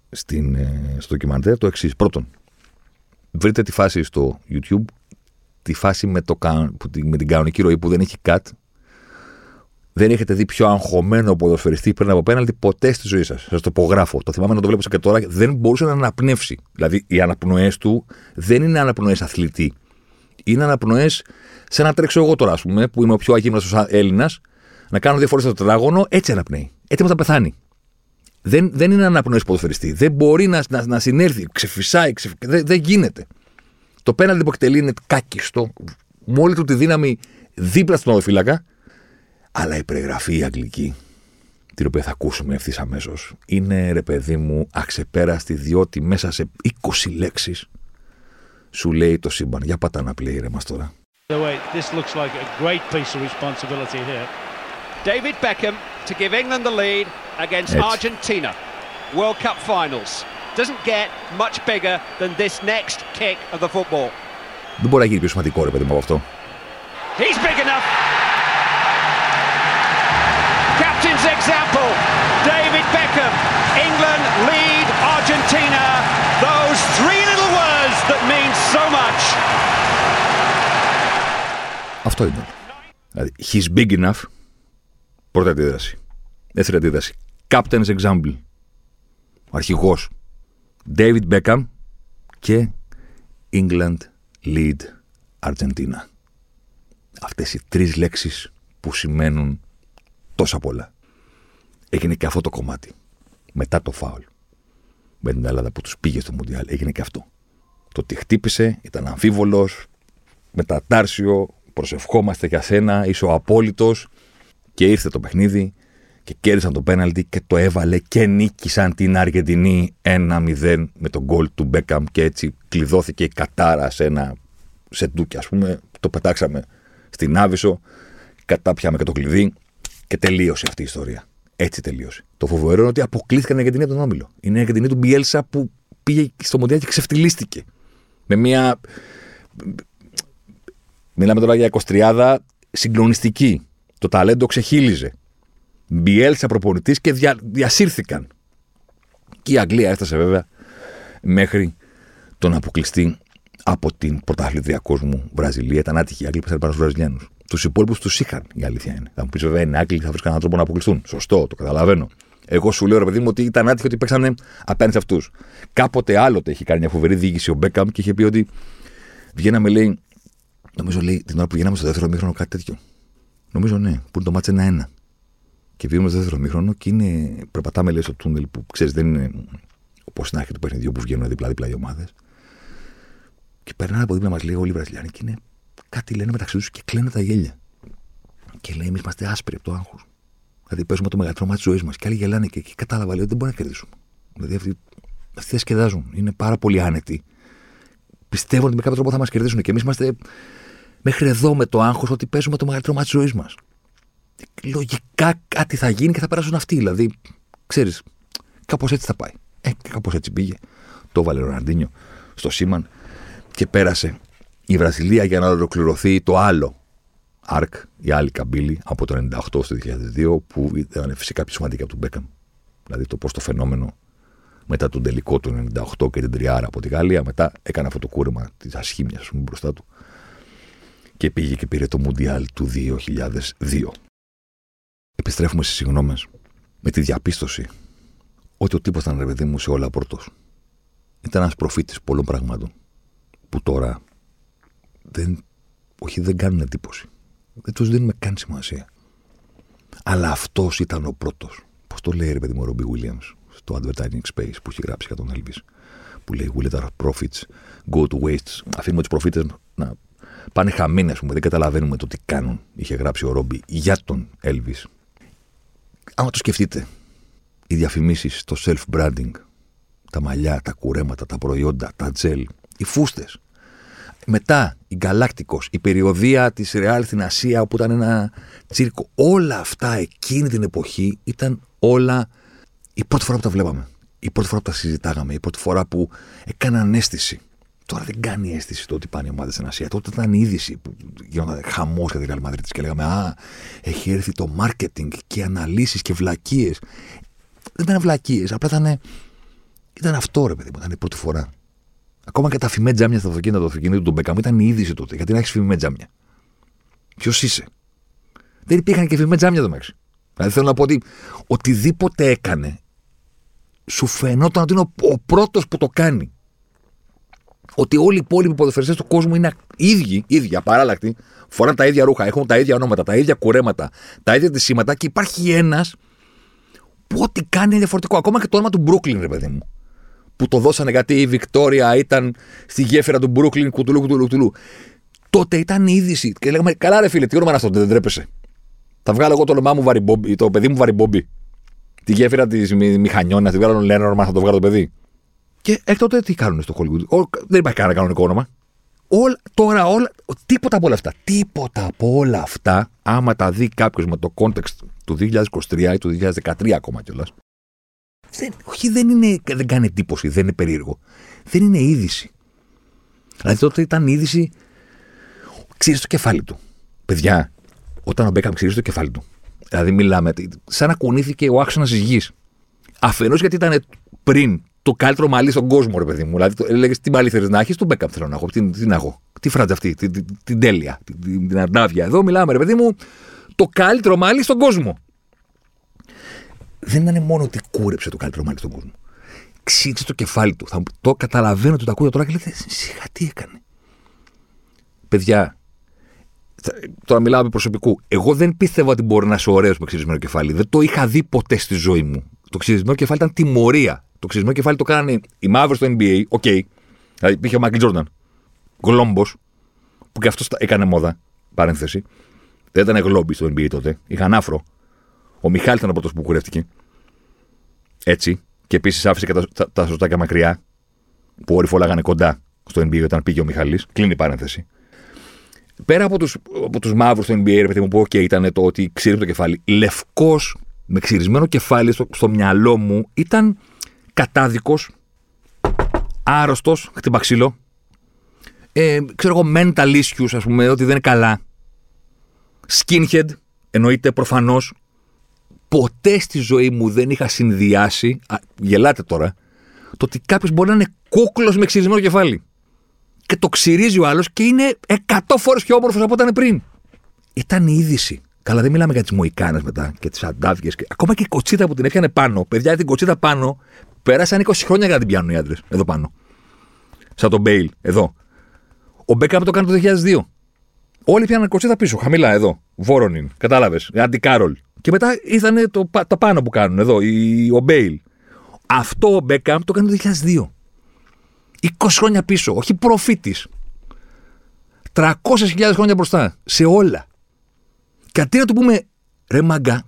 στην, ε, στο ντοκιμαντέρ το εξής. Πρώτον, βρείτε τη φάση στο YouTube, τη φάση με, το, με την κανονική ροή που δεν έχει cut. Δεν έχετε δει πιο αγχωμένο ποδοσφαιριστή πριν από πέναλτι ποτέ στη ζωή σας. Σας το υπογράφω. Το θυμάμαι να το βλέπω και τώρα. Δεν μπορούσε να αναπνεύσει. Δηλαδή, οι αναπνοές του δεν είναι αναπνοές αθλητή. Είναι αναπνοές σε να τρέξω εγώ τώρα, ας πούμε, που είμαι ο πιο αγίμναστο Έλληνας, να κάνω δύο φορές το τετράγωνο, έτσι αναπνέει. Έτοιμο να πεθάνει. Δεν, δεν είναι αναπνοές ποδοσφαιριστή. Δεν μπορεί να, να, να συνέρθει. Ξεφυσάει. Ξεφ... Δεν, δεν γίνεται. Το πέναλτι που εκτελεί είναι κάκιστο. Μόλι του τη δύναμη δίπλα στον οδοφύλακα. Αλλά η περιγραφή η αγγλική, την οποία θα ακούσουμε ευθύς αμέσως, είναι ρε παιδί μου αξεπέραστη, διότι μέσα σε 20 λέξεις σου λέει το σύμπαν. Για πατά να πλέει ρε μας τώρα. This looks like a great piece of responsibility here. David Beckham to give England the lead against Έτσι. Argentina. World Cup finals. Doesn't get much bigger than this next kick of the football. Δεν μπορεί να γίνει πιο σημαντικό ρε παιδί μου από αυτό. He's big enough. Captain's example. David Beckham. England lead Argentina. Those three little words that mean so much. Αυτό είναι. Δηλαδή, he's big enough Πρώτη αντίδραση. Δεύτερη αντίδραση. Captain's example. Ο αρχηγό. David Beckham και England lead Argentina. Αυτές οι τρεις λέξεις που σημαίνουν τόσα πολλά. Έγινε και αυτό το κομμάτι. Μετά το φάουλ. Με την Ελλάδα που τους πήγε στο Μουντιάλ. Έγινε και αυτό. Το ότι χτύπησε, ήταν αμφίβολος, μετατάρσιο, προσευχόμαστε για σένα, είσαι ο απόλυτος, και ήρθε το παιχνίδι και κέρδισαν το πέναλτι και το έβαλε και νίκησαν την Αργεντινή 1-0 με τον γκολ του Μπέκαμ και έτσι κλειδώθηκε η κατάρα σε ένα σεντούκι ας πούμε. Το πετάξαμε στην Άβυσσο, κατάπιαμε και το κλειδί και τελείωσε αυτή η ιστορία. Έτσι τελείωσε. Το φοβερό είναι ότι αποκλείστηκαν η Αργεντινή από τον Όμιλο. Είναι η Αργεντινή του Μπιέλσα που πήγε στο Μοντιάλ και ξεφτυλίστηκε. Με μια. Μιλάμε τώρα για 23 συγκλονιστική. Το ταλέντο ξεχύλιζε. Μπιέλσα προπονητής και δια, διασύρθηκαν. Και η Αγγλία έφτασε βέβαια μέχρι τον αποκλειστή από την πρωταθλητρία κόσμου Βραζιλία. Ήταν άτυχοι οι Άγγλοι που πάνω στους Βραζιλιάνους. Τους υπόλοιπους τους είχαν, η αλήθεια είναι. Θα μου πεις βέβαια είναι Άγγλοι, θα βρίσκαν έναν τρόπο να αποκλειστούν. Σωστό, το καταλαβαίνω. Εγώ σου λέω, ρε παιδί μου, ότι ήταν άτυχοι ότι παίξανε απέναντι σε αυτούς. Κάποτε άλλοτε έχει κάνει μια φοβερή διοίκηση ο Μπέκαμ και είχε πει ότι βγαίναμε, λέει, νομίζω λέει την ώρα που γίναμε στο δεύτερο μήχρονο κάτι τέτοιο. Νομίζω ναι, που είναι το μάτσε ένα-ένα. Και βγαίνουμε στο δεύτερο μήχρονο και είναι, περπατάμε λέει στο τούνελ που ξέρεις δεν είναι όπως στην αρχή του παιχνιδιού που βγαίνουν δίπλα-δίπλα οι ομάδες. Και περνάνε από δίπλα μας λέει όλοι οι Βραζιλιάνοι και είναι κάτι λένε μεταξύ τους και κλαίνουν τα γέλια. Και λέει: Εμείς είμαστε άσπροι από το άγχος. Δηλαδή παίζουμε το μεγαλύτερο μάτι της ζωής μας. Και άλλοι γελάνε και εκεί κατάλαβα λέει ότι δεν μπορεί να κερδίσουμε. Δηλαδή αυτοί, αυτοί διασκεδάζουν. Είναι πάρα πολύ άνετοι. Πιστεύουν ότι με κάποιο τρόπο θα μας κερδίσουν. Και εμείς είμαστε μέχρι εδώ με το άγχος ότι παίζουμε το μεγαλύτερο μάτι της ζωής μας. Λογικά κάτι θα γίνει και θα περάσουν αυτοί. Δηλαδή, ξέρεις, κάπως έτσι θα πάει. Ε, και κάπως έτσι πήγε. Το βάλε ο Ροναντίνιο στο Σίμαν και πέρασε η Βραζιλία για να ολοκληρωθεί το άλλο αρκ, η άλλη καμπύλη από το 98 στο 2002, που ήταν φυσικά πιο σημαντική από τον Μπέκαμ. Δηλαδή το πώς το φαινόμενο μετά τον τελικό του 98 και την τριάρα από τη Γαλλία, μετά έκανε αυτό το κούρεμα της ασχήμιας μπροστά του και πήγε και πήρε το Μουντιάλ του 2002. Επιστρέφουμε στις συγγνώμες με τη διαπίστωση ότι ο τύπος ήταν ρε παιδί μου σε όλα πρώτο. Ήταν ένας προφήτης πολλών πραγμάτων που τώρα δεν, όχι δεν κάνουν εντύπωση. Δεν του δίνουμε καν σημασία. Αλλά αυτός ήταν ο πρώτος. Πώς το λέει ρε παιδί μου ο Ρόμπι Williams στο Advertising Space που έχει γράψει για τον Elvis. Που λέει We let our profits go to waste. Αφήνουμε τους προφήτες να πάνε χαμένοι, ας πούμε, δεν καταλαβαίνουμε το τι κάνουν, είχε γράψει ο Ρόμπι για τον Έλβη. Άμα το σκεφτείτε, οι διαφημίσεις, το self-branding, τα μαλλιά, τα κουρέματα, τα προϊόντα, τα τζέλ, οι φούστες. Μετά η Galacticos, η περιοδία της Ρεάλ στην Ασία, όπου ήταν ένα τσίρκο. Όλα αυτά εκείνη την εποχή ήταν όλα η πρώτη φορά που τα βλέπαμε. Η πρώτη φορά που τα συζητάγαμε. Η πρώτη φορά που έκαναν αίσθηση. Τώρα δεν κάνει αίσθηση το ότι πάνε οι ομάδες στην Ασία. Τότε ήταν η είδηση που γινόταν χαμός για την Real Madrid και λέγαμε Α, έχει έρθει το marketing και αναλύσεις και βλακίες. Δεν ήταν βλακίες, απλά ήταν. Ήταν αυτό ρε παιδί μου, ήταν η πρώτη φορά. Ακόμα και τα φημέ τζάμια στα αυτοκίνητα του αυτοκίνητου του Μπεκάμ ήταν η είδηση τότε. Γιατί να έχεις φημέ τζάμια. Ποιος είσαι; Δεν υπήρχαν και φημέ τζάμια το μέξι. Δηλαδή θέλω να πω ότι οτιδήποτε έκανε σου φαινόταν ότι είναι ο, ο πρώτος που το κάνει. Ότι όλοι οι υπόλοιποι ποδοσφαιριστές του κόσμου είναι ίδιοι, ίδιοι, απαράλλακτοι, φοράνε τα ίδια ρούχα, έχουν τα ίδια ονόματα, τα ίδια κουρέματα, τα ίδια τη σήματα και υπάρχει ένας που ό,τι κάνει είναι διαφορετικό. Ακόμα και το όνομα του Brooklyn, ρε παιδί μου. Που το δώσανε γιατί η Βικτόρια ήταν στη γέφυρα του Brooklyn, κουτουλού, κουτουλού, κουτουλού. Τότε ήταν η είδηση. Και λέγαμε, καλά, ρε φίλε, τι όνομα είναι αυτό, δεν τρέπεσαι. Θα βγάλω εγώ το όνομά μου Βαριμπόμπι, το παιδί μου Βαριμπόμπι. Τη γέφυρα της Μηχανιώνα, τη βγάλω Λένορμα, θα το βγάλω το παιδί. Και εκ τότε τι κάνουν στο Hollywood; δεν υπάρχει κανένα κανονικό όνομα. Όλα, τώρα όλα, τίποτα από όλα αυτά. Τίποτα από όλα αυτά, άμα τα δει κάποιος με το context του 2023 ή του 2013 ακόμα κιόλας. Δεν, όχι, δεν, είναι, δεν κάνει εντύπωση, δεν είναι περίεργο. Δεν είναι είδηση. Δηλαδή τότε ήταν είδηση. Ξύρισε το κεφάλι του. Παιδιά, όταν ο Μπέκαμ ξύρισε το κεφάλι του. Δηλαδή, μιλάμε, σαν να κουνήθηκε ο άξονας της γης. Αφενός γιατί ήταν πριν το καλύτερο μαλλί στον κόσμο, ρε παιδί μου. Δηλαδή, έλεγες τι μαλλί θέλεις να έχεις, τον Μπέκαμ θέλω να έχω. Τι, τι να έχω. Τι φράτζα αυτή, την, την, την τέλεια, την, την, την αρντάβια. Εδώ μιλάμε, ρε παιδί μου, το καλύτερο μαλλί στον κόσμο. Δεν ήταν μόνο ότι κούρεψε το καλύτερο μαλλί στον κόσμο. Ξύτησε το κεφάλι του. Θα, το καταλαβαίνω ότι το ακούω τώρα και λέτε, σιγά τι έκανε. Παιδιά, τώρα μιλάω επί προσωπικού. Εγώ δεν πίστευα ότι μπορεί να είσαι ωραίος με ξυρισμένο κεφάλι. Δεν το είχα δει ποτέ στη ζωή μου. Το ξυρισμένο κεφάλι ήταν τιμωρία. Το ξυρισμένο κεφάλι το κάνανε οι μαύροι στο NBA, OK. Okay. Δηλαδή υπήρχε ο Μάικλ Τζόρνταν, Γλόμπος, που και αυτός έκανε μόδα. Παρένθεση. Δεν ήταν γλόμποι στο NBA τότε. Είχαν άφρο. Ο Μιχάλης ήταν ο πρώτος που κουρεύτηκε. Έτσι. Και επίσης άφησε και τα, τα, τα σορτσάκια μακριά. Που όλοι φόλαγανε κοντά στο NBA όταν πήγε ο Μιχάλης. Κλείνει η παρένθεση. Πέρα από τους από τους μαύρους στο NBA, ρε παιδί μου, που okay, ήταν το ότι ξύριζε το κεφάλι. Λευκός με ξυρισμένο κεφάλι στο, στο μυαλό μου ήταν κατάδικος, άρρωστος, χτύπα ξύλο. Ε, ξέρω εγώ, mental issues, ας πούμε, ότι δεν είναι καλά. Skinhead, εννοείται προφανώς. Ποτέ στη ζωή μου δεν είχα συνδυάσει, α, γελάτε τώρα, το ότι κάποιος μπορεί να είναι κούκλος με ξυρισμένο κεφάλι. Και το ξυρίζει ο άλλος και είναι 100 φορές πιο όμορφος από όταν πριν. Ήταν η είδηση. Καλά, δεν μιλάμε για τις μοϊκάνες μετά και τις ανταύγειες. Ακόμα και η κοτσίδα που την έπιανε πάνω. Παιδιά, την κοτσίδα πάνω πέρασαν 20 χρόνια για να την πιάνουν οι άντρες. Εδώ πάνω. Σαν τον Μπέιλ, εδώ. Ο Μπέκαμ το κάνει το 2002. Όλοι πιάναν κοτσίδα πίσω, χαμηλά εδώ. Βόρονιν, κατάλαβες. Άντι Κάρολ. Και μετά ήρθαν το, τα πάνω που κάνουν εδώ, η, ο Μπέιλ. Αυτό ο Μπέκαμ το κάνει το 2002. 20 χρόνια πίσω, όχι προφήτης. 300.000 χρόνια μπροστά. Σε όλα. Και αντί να του πούμε, ρε μαγκά,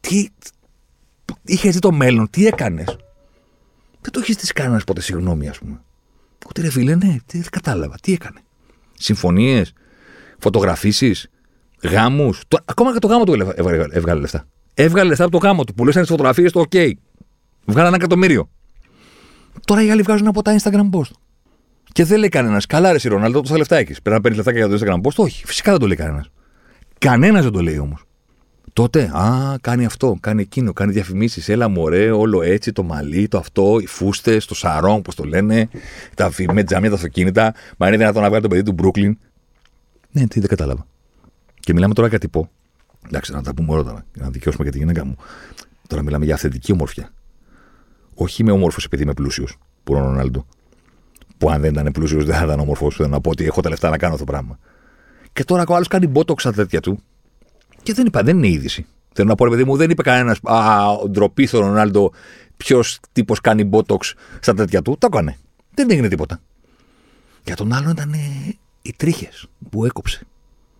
τι. Είχε δει το μέλλον, τι έκανες; Δεν το έχεις δει κανένας ποτέ συγγνώμη, ας πούμε. Ότι ρε φίλε, ναι, τι, δεν κατάλαβα, τι έκανε. Συμφωνίες, φωτογραφίσεις, γάμους. Ακόμα και το γάμο του έβγαλε, έβγαλε λεφτά. Έβγαλε λεφτά από το γάμο του. Πουλήσαν τι φωτογραφίες το OK. Βγάλανε ένα εκατομμύριο. Τώρα οι άλλοι βγάζουν από τα Instagram post. Και δεν λέει κανένας, καλά, ρε Ρονάλντο, τόσα λεφτά έχεις. Πρέπει να παίρνεις λεφτά για το Instagram post. Όχι, φυσικά δεν το λέει κανένας. Κανένας δεν το λέει όμως. Τότε, α, κάνει αυτό, κάνει εκείνο, κάνει διαφημίσεις. Έλα μωρέ, όλο έτσι, το μαλλί, το αυτό, οι φούστες, το σαρόν, όπω το λένε, τα με τζάμια, τα αυτοκίνητα. Μα είναι δυνατόν να βγάλει το παιδί του Μπρούκλιν. Ναι, τι δεν κατάλαβα. Και μιλάμε τώρα για τυπό. Εντάξει, να τα πούμε όλα τώρα, για να δικαιώσουμε και τη γυναίκα μου. Τώρα μιλάμε για αυθεντική ομορφιά. Όχι είμαι όμορφος επειδή είμαι πλούσιος, που ο Ρονάλντο. Που αν δεν ήταν πλούσιος δεν θα ήταν όμορφο. Να πω ότι έχω τα λεφτά να κάνω αυτό το πράγμα. Και τώρα ο άλλος κάνει μπότοξ στα τέτοια του. Και δεν είπα, δεν είναι είδηση. Θέλω να πω, ρε παιδί μου, δεν είπε κανένας, Α, ντροπή στο Ρονάλντο, ποιος τύπος κάνει μπότοξ στα τέτοια του. Το έκανε. Δεν έγινε τίποτα. Για τον άλλον ήταν οι τρίχες που έκοψε.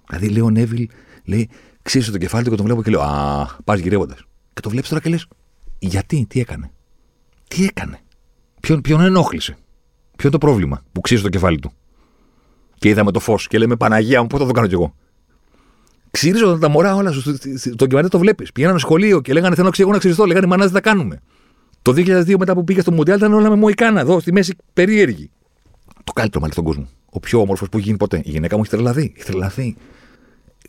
Δηλαδή λέει ο Νέβιλ, λέει, ξύσε το κεφάλι του και τον βλέπω και λέω Α, πας γυρεύοντας. Και το βλέπεις τώρα και λες, Γιατί, τι έκανε. Τι έκανε. Ποιον, ποιον ενόχλησε. Ποιο είναι το πρόβλημα που ξύσε το κεφάλι του. Και είδαμε το φως και λέμε Παναγία μου, πότε θα το κάνω κι εγώ. Ξύριζονταν τα μωρά όλα στο ντοκιμαντέρ το βλέπεις. Πηγαίνανε σχολείο και λέγανε Θέλω να ξέρω να ξυριστώ. Λέγανε Μανά, δεν τα κάνουμε. Το 2002 μετά που πήγε στο Μουντιάλ ήταν όλα με Μοϊκάνα εδώ στη μέση περίεργη. Το καλύτερο μαλλί στον κόσμο. Ο πιο όμορφος που έχει γίνει ποτέ. Η γυναίκα μου έχει τρελαθεί. Έχει τρελαθεί.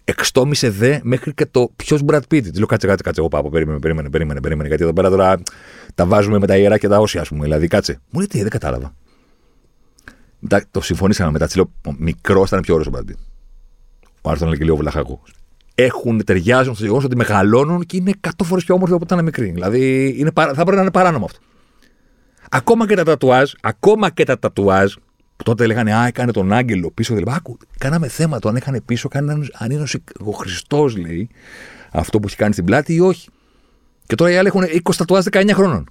Εξτόμησε δε μέχρι και το ποιος Brad Pitt. Της λέω κάτσε, κάτσε, κάτσε. Εγώ πάω, περίμενε, περίμενε, περίμενε, περίμενε. Γιατί εδώ πέρα τώρα τα βάζουμε με τα ιερά και τα όσια, ας πούμε. Δηλαδή, κάτσε. Μου λέει τι, δεν κατάλαβα. Μετά, το συμφωνήσαμε μετά. Της λέω μικρός ήταν πιο ωραίος ο Brad Pitt. Ο Άρθρο λέει και λίγο βλαχάκο. Έχουν, ταιριάζουν στο γεγονός ότι μεγαλώνουν και είναι 100 φορές πιο όμορφοι από όταν είναι μικροί. Δηλαδή είναι, θα πρέπει να είναι παράνομο αυτό. Ακόμα και τα τατουάζ, ακόμα και τα τατουάζ, που τότε λέγανε Α, έκανε τον άγγελο πίσω. Δηλαδή, άκου, κάναμε θέμα το αν έκανε πίσω, αν είναι ο Χριστός, λέει, αυτό που έχει κάνει στην πλάτη ή όχι. Και τώρα οι άλλοι έχουν 20 τατουάζ 19 χρόνων.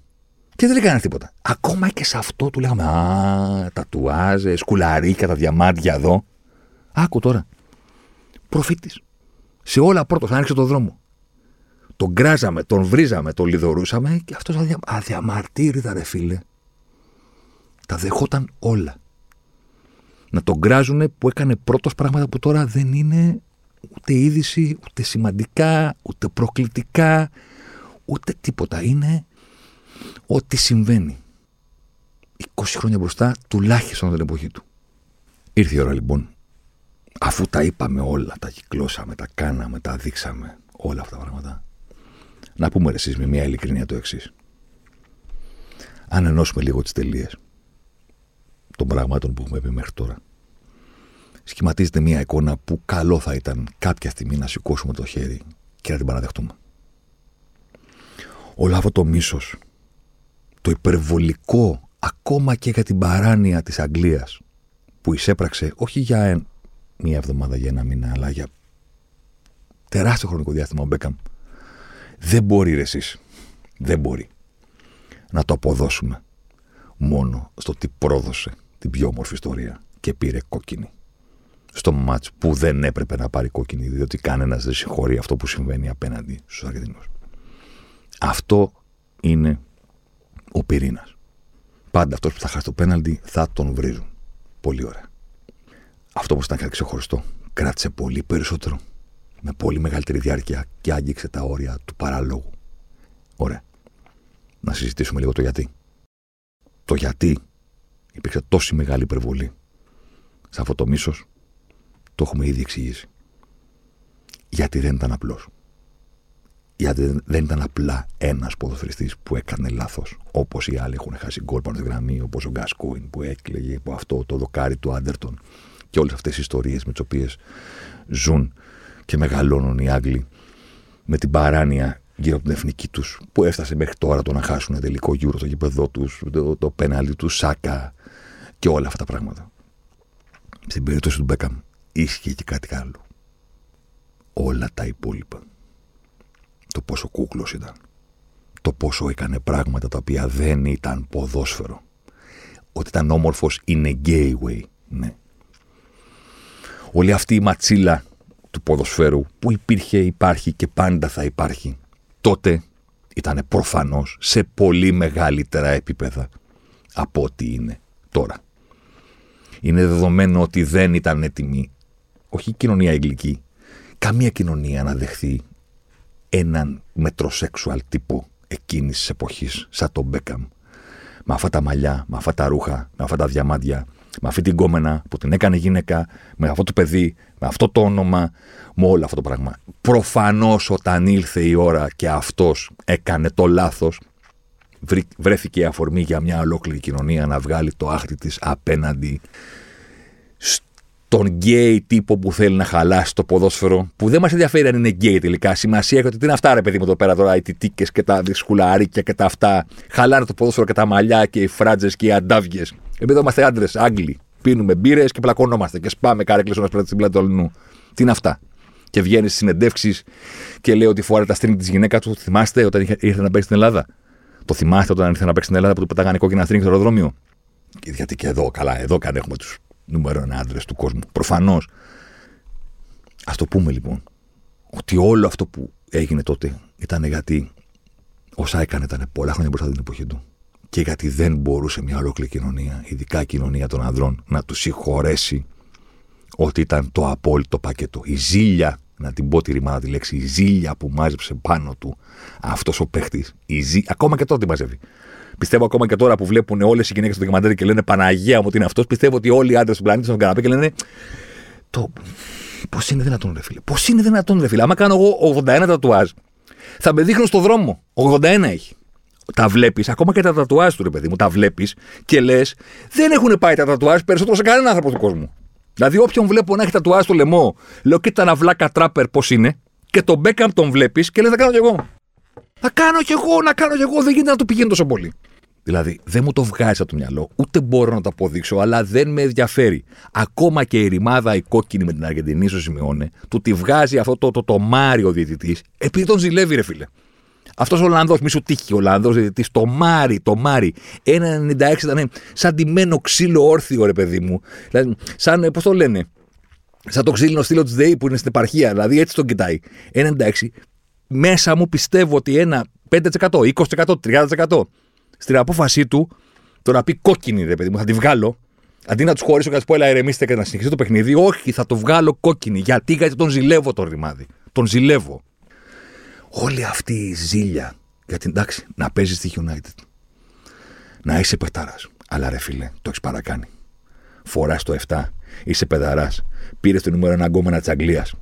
Και δεν λέγανε τίποτα. Ακόμα και σε αυτό του λέγαμε Α, τατουάζ, σκουλαρίκια, τα διαμάντια εδώ. Άκου τώρα. Προφήτης. Σε όλα πρώτος, άνοιξε το δρόμο. Τον γκράζαμε, τον βρίζαμε, τον λιδωρούσαμε και αυτός αδια... αδιαμαρτύρητα, ρε φίλε. Τα δεχόταν όλα. Να τον γκράζουνε που έκανε πρώτος πράγματα που τώρα δεν είναι ούτε είδηση, ούτε σημαντικά, ούτε προκλητικά, ούτε τίποτα. Είναι ό,τι συμβαίνει. 20 χρόνια μπροστά, τουλάχιστον την εποχή του. Ήρθε η ώρα λοιπόν, αφού τα είπαμε όλα, τα κυκλώσαμε, τα κάναμε, τα δείξαμε, όλα αυτά τα πράγματα, να πούμε εσείς με μια ειλικρινία το εξής. Αν ενώσουμε λίγο τις τελείες των πραγμάτων που έχουμε πει μέχρι τώρα, σχηματίζεται μια εικόνα που καλό θα ήταν κάποια στιγμή να σηκώσουμε το χέρι και να την παραδεχτούμε. Όλο αυτό το μίσος, το υπερβολικό ακόμα και για την παράνοια της Αγγλίας που εισέπραξε όχι για μία εβδομάδα, για ένα μήνα, αλλά για τεράστιο χρονικό διάστημα ο Μπέκαμ, δεν μπορεί ρε εσείς, δεν μπορεί να το αποδώσουμε μόνο στο τι πρόδωσε την πιο όμορφη ιστορία και πήρε κόκκινη. Στο μάτς που δεν έπρεπε να πάρει κόκκινη, διότι κανένας δεν συγχωρεί αυτό που συμβαίνει απέναντι στους Αργεντινούς. Αυτό είναι ο πυρήνας. Πάντα αυτός που θα χάσει το πέναλτι θα τον βρίζουν. Πολύ ωραία. Αυτό που ήταν κάτι ξεχωριστό. Κράτησε πολύ περισσότερο με πολύ μεγαλύτερη διάρκεια και άγγιξε τα όρια του παραλόγου. Ωραία. Να συζητήσουμε λίγο το γιατί. Το γιατί υπήρξε τόση μεγάλη υπερβολή σε αυτό το μίσος, το έχουμε ήδη εξηγήσει. Γιατί δεν ήταν απλός. Γιατί δεν ήταν απλά ένας ποδοσφαιριστής που έκανε λάθος. Όπως οι άλλοι έχουν χάσει γκολ πάνω στη γραμμή, όπως ο Γκάσκοιν που έκλαιγε από αυτό το δοκάρι του Άντερτον και όλες αυτές οι ιστορίες με τις οποίες ζουν και μεγαλώνουν οι Άγγλοι με την παράνοια γύρω από την εθνική τους, που έφτασε μέχρι τώρα το να χάσουν τελικό γύρο στο γήπεδό τους, το, το πέναλτι του Σάκα και όλα αυτά τα πράγματα. Στην περίπτωση του Μπέκαμ ίσχυε και κάτι άλλο. Όλα τα υπόλοιπα. Το πόσο κούκλος ήταν. Το πόσο έκανε πράγματα τα οποία δεν ήταν ποδόσφαιρο. Ότι ήταν όμορφος είναι gay way. Ναι. Όλη αυτή η ματσίλα του ποδοσφαίρου που υπήρχε, υπάρχει και πάντα θα υπάρχει, τότε ήταν προφανώς σε πολύ μεγαλύτερα επίπεδα από ό,τι είναι τώρα. Είναι δεδομένο ότι δεν ήταν έτοιμη, όχι η κοινωνία εγγλική, καμία κοινωνία να δεχθεί έναν μετροσέξουαλ τύπο εκείνης της εποχής, σαν τον Μπέκαμ. Με αυτά τα μαλλιά, με αυτά τα ρούχα, με αυτά τα διαμάντια, με αυτή την κόμενα που την έκανε γυναίκα, με αυτό το παιδί, με αυτό το όνομα, με όλο αυτό το πράγμα. Προφανώς όταν ήλθε η ώρα και αυτός έκανε το λάθος, βρέθηκε η αφορμή για μια ολόκληρη κοινωνία να βγάλει το άχτη της απέναντι στον γκέι τύπο που θέλει να χαλάσει το ποδόσφαιρο, που δεν μας ενδιαφέρει αν είναι γκέι τελικά. Σημασία έχει ότι τι είναι αυτά, ρε παιδί μου, εδώ πέρα τώρα, οι τιτίκες και τα σκουλαρίκια και τα αυτά. Χαλάνε το ποδόσφαιρο και τα μαλλιά και οι φράτζες και οι αντάβιε. Επειδή είμαστε άντρες, Άγγλοι, πίνουμε μπύρες και πλακωνόμαστε και σπάμε καρέκλες εδώ πέρα στην πλάτη του άλλου. Τι είναι αυτά; Και βγαίνει στις συνεντεύξεις και λέει ότι φοράει τα στρίνγκ της γυναίκα του. Θυμάστε όταν ήρθε να παίξει στην Ελλάδα; Το θυμάστε όταν ήρθε να παίξει στην Ελλάδα που του πετάγανε κόκκινα στρίνγκ στο αεροδρόμιο; Γιατί και εδώ, καλά, εδώ καν έχουμε τους νούμερο ένα άντρες του κόσμου. Προφανώς. Α το πούμε λοιπόν. Ότι όλο αυτό που έγινε τότε ήταν γιατί όσα έκανε ήταν πολλά χρόνια μπροστά την εποχή του και γιατί δεν μπορούσε μια ολόκληρη κοινωνία, ειδικά η κοινωνία των ανδρών, να τους συγχωρέσει ότι ήταν το απόλυτο πακέτο. Η ζήλια να την πω τη ρημάδα τη λέξη, η ζήλια που μάζεψε πάνω του αυτός ο παίχτης. Ζή... Ακόμα και τότε μαζεύει. Πιστεύω ακόμα και τώρα που βλέπουν όλες οι γυναίκες στο ντοκιμαντέρ και λένε Παναγία μου ότι είναι αυτός, πιστεύω ότι όλοι οι άντρες του πλανήτη στον καναπέ και λένε. Το... Πώς είναι δυνατόν, ρε φίλε. Πώς είναι δυνατόν, ρε φίλε. Άμα κάνω εγώ 81 τατουάζ, θα με δείχνουν στο δρόμο. 81 έχει. Τα βλέπεις, ακόμα και τα τατουάζ του, ρε παιδί μου, τα βλέπεις και λες, δεν έχουν πάει τα τατουάζ περισσότερο σε κανέναν άνθρωπο του κόσμου. Δηλαδή, όποιον βλέπω να έχει τατουάζ στο λαιμό, λέω, κοίτα να βλάκα τράπερ πώς είναι, και τον Μπέκαμ τον βλέπεις και λες, θα κάνω κι εγώ. Θα κάνω κι εγώ, να κάνω κι εγώ, δεν γίνεται να του πηγαίνει τόσο πολύ. Δηλαδή, δεν μου το βγάζει από το μυαλό, ούτε μπορώ να το αποδείξω, αλλά δεν με ενδιαφέρει. Ακόμα και η ρημάδα η κόκκινη με την Αργεντινή στο Σιμεώνε, του τη βγάζει αυτό το, το, το, το Μάριο διαιτητής, επειδή τον ζηλεύει, ρε φίλε. Αυτός ο Ολλανδός, μη σου τύχει ο Ολλανδός διαιτητή, το Μάρι, το Μάρι. 1,96 ήταν σαν τιμένο ξύλο όρθιο, ρε παιδί μου. Δηλαδή, σαν, πώς το λένε, σαν το ξύλινο στήλο της ΔΕΗ που είναι στην επαρχία. Δηλαδή, έτσι τον κοιτάει. 1,96. Μέσα μου πιστεύω ότι ένα 5%, 20%, 30% στην απόφασή του το να πει κόκκινη, ρε παιδί μου, θα τη βγάλω. Αντί να τους χωρίσω και να τους πω, έλα, ηρεμήστε και να συνεχίσω το παιχνίδι, όχι, θα το βγάλω κόκκινη. Γιατί, γιατί τον ζηλεύω τον ρημάδι. Τον ζηλεύω. Όλη αυτή η ζήλια για την εντάξει, να παίζεις στη United. Να είσαι πετάρας. Αλλά ρε φίλε, το έχεις παρακάνει. Φοράς το 7. Είσαι πεδαράς. Πήρες το νούμερο ένα γκόμενα της Αγγλίας.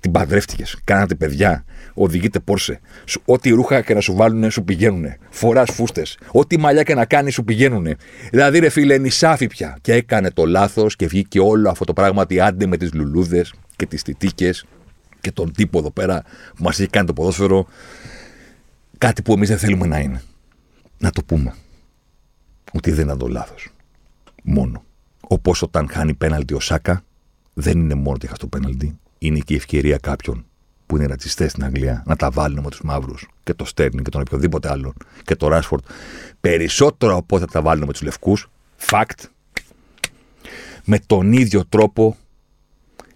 Την παντρεύτηκες. Κάνατε παιδιά οδηγείτε Πόρσε. Ό,τι ρούχα και να σου βάλουν σου πηγαίνουν. Φοράς φούστες. Ό,τι μαλλιά και να κάνεις σου πηγαίνουν. Δηλαδή, ρε φίλε, νησάφι πια. Και έκανε το λάθος και βγήκε όλο αυτό το πράγμα ότι άντε με τις λουλούδες και τις τιτίκες και τον τύπο εδώ πέρα που μας έχει κάνει το ποδόσφαιρο. Κάτι που εμείς δεν θέλουμε να είναι. Να το πούμε. Ότι δεν ήταν το λάθος. Μόνο. Όπως όταν χάνει πέναλτι ο Σάκα, δεν είναι μόνο ότι είχα το πέναλτι, είναι και η ευκαιρία κάποιον που είναι ρατσιστές στην Αγγλία να τα βάλουν με τους μαύρους και το Στέρνινγκ και τον οποιοδήποτε άλλον και το Ράσφορντ περισσότερο από ό,τι θα τα βάλουν με τους λευκούς. Fact. Με τον ίδιο τρόπο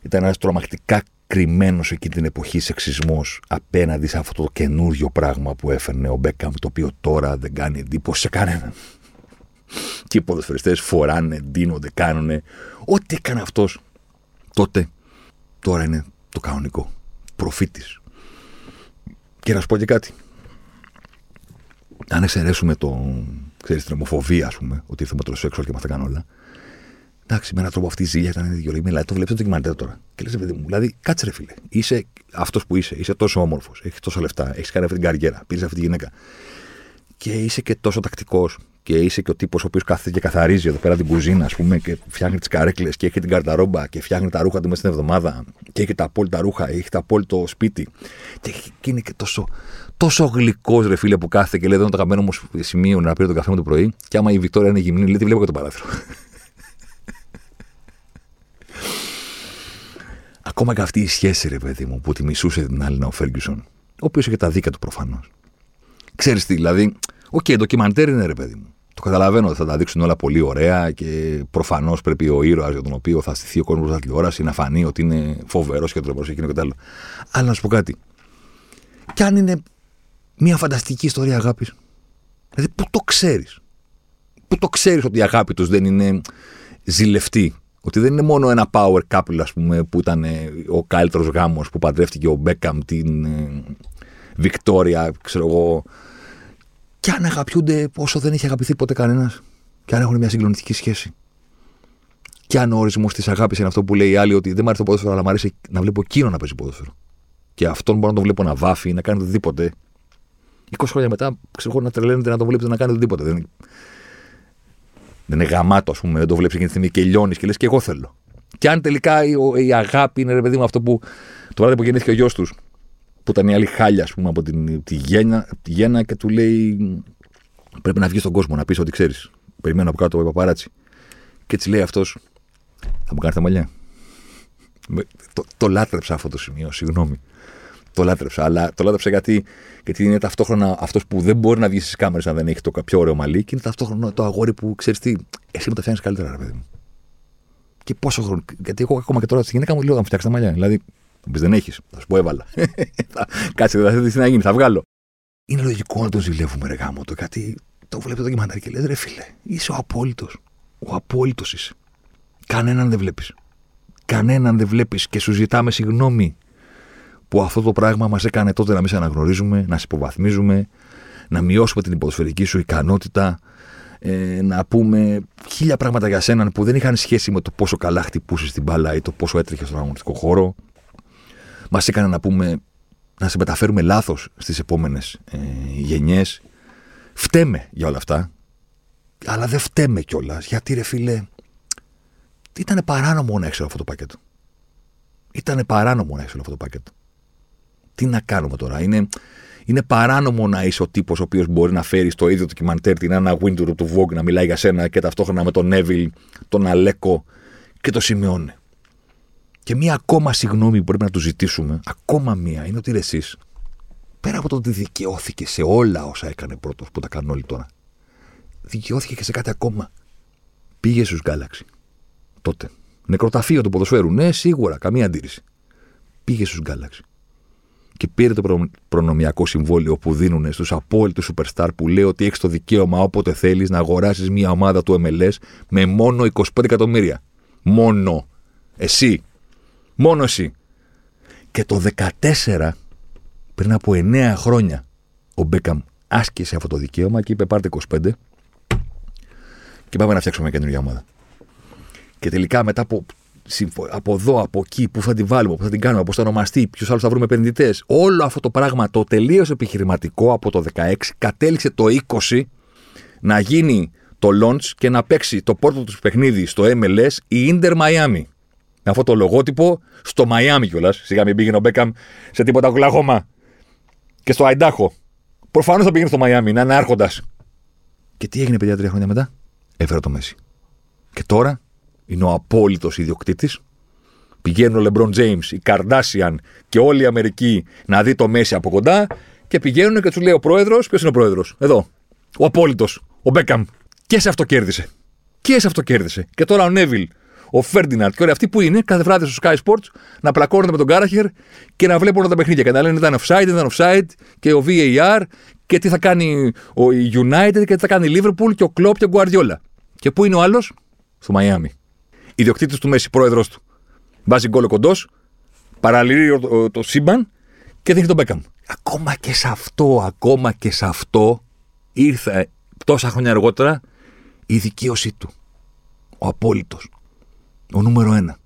ήταν ένας τρομακτικά κρυμμένος εκείνη την εποχή σεξισμός απέναντι σε αυτό το καινούριο πράγμα που έφερνε ο Μπέκαμ, το οποίο τώρα δεν κάνει εντύπωση σε κανέναν. Και οι ποδοσφαιριστές φοράνε, ντύνονται, κάνουν. Ό,τι έκανε αυτός τότε, τώρα είναι το κανονικό προφήτης. Και να σου πω και κάτι. Αν εξαιρέσουμε το, ξέρεις, την ομοφοβία, ας πούμε, ότι ήρθε με το σεξουαλ και μας τα κάνουν όλα. Εντάξει, με έναν τρόπο αυτή η ζήλια ήταν δικαιολογημένη. Δηλαδή το βλέπεις το ντοκιμαντέρ τώρα. Και λες, παιδί μου, δηλαδή κάτσε ρε φίλε. Είσαι αυτός που είσαι. Είσαι τόσο όμορφος. Έχεις τόσα λεφτά. Έχεις κάνει αυτή την καριέρα. Πήρες αυτή τη γυναίκα. Και είσαι και τόσο τακτικός και είσαι και ο τύπος ο οποίος κάθεται και καθαρίζει εδώ πέρα την κουζίνα, ας πούμε, και φτιάχνει τις καρέκλες και έχει την καρταρόμπα και φτιάχνει τα ρούχα του μέσα στην εβδομάδα και έχει τα απόλυτα ρούχα, έχει το απόλυτο σπίτι. Και, και είναι και τόσο, τόσο γλυκός ρε φίλε που κάθεται και λέει: Εδώ είναι το αγαπημένο μου σημείο να πίνω τον καφέ μου το πρωί. Και άμα η Βικτόρια είναι γυμνή, λέει: Τη βλέπω από το παράθυρο. Ακόμα και αυτή η σχέση, ρε παιδί μου, που τη μισούσε την άλλη ο Φέργκισον, ο οποίος είχε τα δίκια του προφανώς. Ξέρεις τι, δηλαδή, OK, okay, ντοκιμαντέρ είναι ρε παιδί μου. Το καταλαβαίνω ότι θα τα δείξουν όλα πολύ ωραία και προφανώς πρέπει ο ήρωας για τον οποίο θα στηθεί ο κόσμος της τηλεόρασης να φανεί ότι είναι φοβερός και τρομερό και εκείνο και άλλο. Αλλά να σου πω κάτι. Κι αν είναι μια φανταστική ιστορία αγάπης. Δηλαδή, πού το ξέρεις; Πού το ξέρεις ότι η αγάπη τους δεν είναι ζηλευτή; Ότι δεν είναι μόνο ένα power couple, ας πούμε, που ήταν ο καλύτερος γάμος που παντρεύτηκε ο Μπέκαμ την ε, Βικτόρια, ξέρω εγώ, και αν αγαπιούνται όσο δεν έχει αγαπηθεί ποτέ κανένας, και αν έχουν μια συγκλονιστική σχέση. Και αν ο ορισμός της αγάπης είναι αυτό που λέει η άλλη, ότι δεν μου αρέσει το ποδόσφαιρο, αλλά μου αρέσει να βλέπω εκείνο να παίζει ποδόσφαιρο. Και αυτόν μπορώ να τον βλέπω να βάφει, να κάνει οτιδήποτε. 20 χρόνια μετά, ξέρω να τρελαίνεται να τον βλέπει να κάνει οτιδήποτε. Δεν, δεν είναι γαμάτο, ας πούμε, δεν το βλέπεις εκείνη τη στιγμή και λιώνεις και λες και εγώ θέλω. Και αν τελικά η, η αγάπη είναι ρε παιδί μου αυτό που το βράδυ που γεννήθηκε ο γιος τους, που ήταν η άλλη χάλια, ας πούμε, από την, τη, γέννα, τη γέννα και του λέει πρέπει να βγεις στον κόσμο να πεις ό,τι ξέρεις. Περιμένω από κάτω το παπαράτσι. Και έτσι λέει αυτός, θα μου κάνει τα μαλλιά. Το, το λάτρεψα αυτό το σημείο, συγγνώμη. Το λάτρεψα. Αλλά το λάτρεψα γιατί, γιατί είναι ταυτόχρονα αυτός που δεν μπορεί να βγει στις κάμερες αν δεν έχει το πιο ωραίο μαλλί και είναι ταυτόχρονα το αγόρι που ξέρεις τι, εσύ μου τα φτιάχνεις καλύτερα, ρε παιδί μου. Και πόσο χρόνο. Γιατί εγώ ακόμα και τώρα στη γυναίκα μου λέω να μου φτιάξεις τα μαλλιά. Δηλαδή θα πει δεν έχεις. Θα σου πω έβαλα. (laughs) Κάτσε, δεν θα δεις τι να γίνει, θα βγάλω. Είναι λογικό να τον ζηλεύουμε ρε γάμο το, γιατί το βλέπει το κειμαντάρι και λέει ρε φίλε, είσαι ο απόλυτος. Ο απόλυτος είσαι. Κανέναν δεν βλέπεις. Κανέναν δεν βλέπεις και σου ζητάμε συγγνώμη που αυτό το πράγμα μας έκανε τότε να μην σε αναγνωρίζουμε, να σε υποβαθμίζουμε, να μειώσουμε την υποδοσφαιρική σου ικανότητα, ε, να πούμε χίλια πράγματα για σέναν που δεν είχαν σχέση με το πόσο καλά χτυπούσες την μπάλα ή το πόσο έτρεχε στον αγωνιστικό χώρο. Μας έκανε να πούμε να σε μεταφέρουμε λάθος στις επόμενες ε, γενιές. Φταίμε για όλα αυτά. Αλλά δεν φταίμε κιόλας. Γιατί ρε φίλε, ήταν παράνομο να έχεις αυτό το πακέτο. Ήταν παράνομο να έχεις αυτό το πακέτο. Τι να κάνουμε τώρα. Είναι, είναι παράνομο να είσαι ο τύπος ο οποίος μπορεί να φέρει στο ίδιο ντοκιμαντέρ την Άννα Wintour του Vogue να μιλάει για σένα και ταυτόχρονα με τον Νέβιλ, τον Αλέκο και το Σιμεώνε. Και μία ακόμα συγγνώμη που πρέπει να του ζητήσουμε, ακόμα μία, είναι ότι εσείς, πέρα από το ότι δικαιώθηκε σε όλα όσα έκανε πρώτος που τα κάνουν όλοι τώρα, δικαιώθηκε και σε κάτι ακόμα. Πήγε στους Galaxy. Τότε. Νεκροταφείο του ποδοσφαίρου. Ναι, σίγουρα, καμία αντίρρηση. Πήγε στους Galaxy και πήρε το προνομιακό συμβόλαιο που δίνουν στους απόλυτους superstar που λέει ότι έχεις το δικαίωμα όποτε θέλεις να αγοράσεις μια ομάδα του MLS με μόνο 25 εκατομμύρια. Μόνο. Εσύ. Μόνο εσύ. Και το 14, πριν από 9 χρόνια, ο Μπέκαμ άσκησε αυτό το δικαίωμα και είπε: Πάρτε 25 και πάμε να φτιάξουμε μια καινούργια ομάδα. Και τελικά μετά από από εδώ, από εκεί, πού θα την βάλουμε, πού θα την κάνουμε, πώς θα ονομαστεί, ποιους άλλους θα βρούμε επενδυτές. Όλο αυτό το πράγμα το τελείως επιχειρηματικό από το 16 κατέληξε το 20 να γίνει το launch και να παίξει το πόρτο του παιχνίδι στο MLS η Inter Miami. Με αυτό το λογότυπο στο Miami κιόλας. Σιγά μην πήγαινε ο Μπέκαμ σε τίποτα Οκλαχώμα. Και στο Αϊντάχο. Προφανώς θα πήγαινε στο Miami, να είναι άρχοντας. Και τι έγινε, παιδιά, τρία χρόνια μετά; Έφερε το Μέση. Και τώρα είναι ο απόλυτος ιδιοκτήτης. Πηγαίνουν ο Λεμπρόν Τζέιμ, η Καρδάσιαν και όλη η Αμερική να δει το Μέση από κοντά και πηγαίνουν και τους λέει ο πρόεδρος. Ποιος είναι ο πρόεδρος, εδώ. Ο απόλυτος, ο Μπέκαμ. Και σε αυτό κέρδισε. Και σε αυτό κέρδισε. Και τώρα ο Νέβιλ, ο Φέρντιναρτ και όλοι αυτοί που είναι κάθε βράδυ στο Sky Sports να πλακώνονται με τον Κάραχερ και να βλέπουν τα παιχνίδια. Και να λένε ήταν offside, ήταν offside και ο VAR και τι θα κάνει ο United και τι θα κάνει η Liverpool και ο Κλόπ και ο Guardiola. Και πού είναι ο άλλος, στο Μαϊάμι ιδιοκτήτης του Μέση, πρόεδρος του. Βάζει γκολ κοντός, παραλύει το, το σύμπαν και δίνει τον Μπέκαμ. Ακόμα και σε αυτό, ακόμα και σε αυτό ήρθε τόσα χρόνια αργότερα η δικαίωσή του. Ο απόλυτος. Ο νούμερο ένα.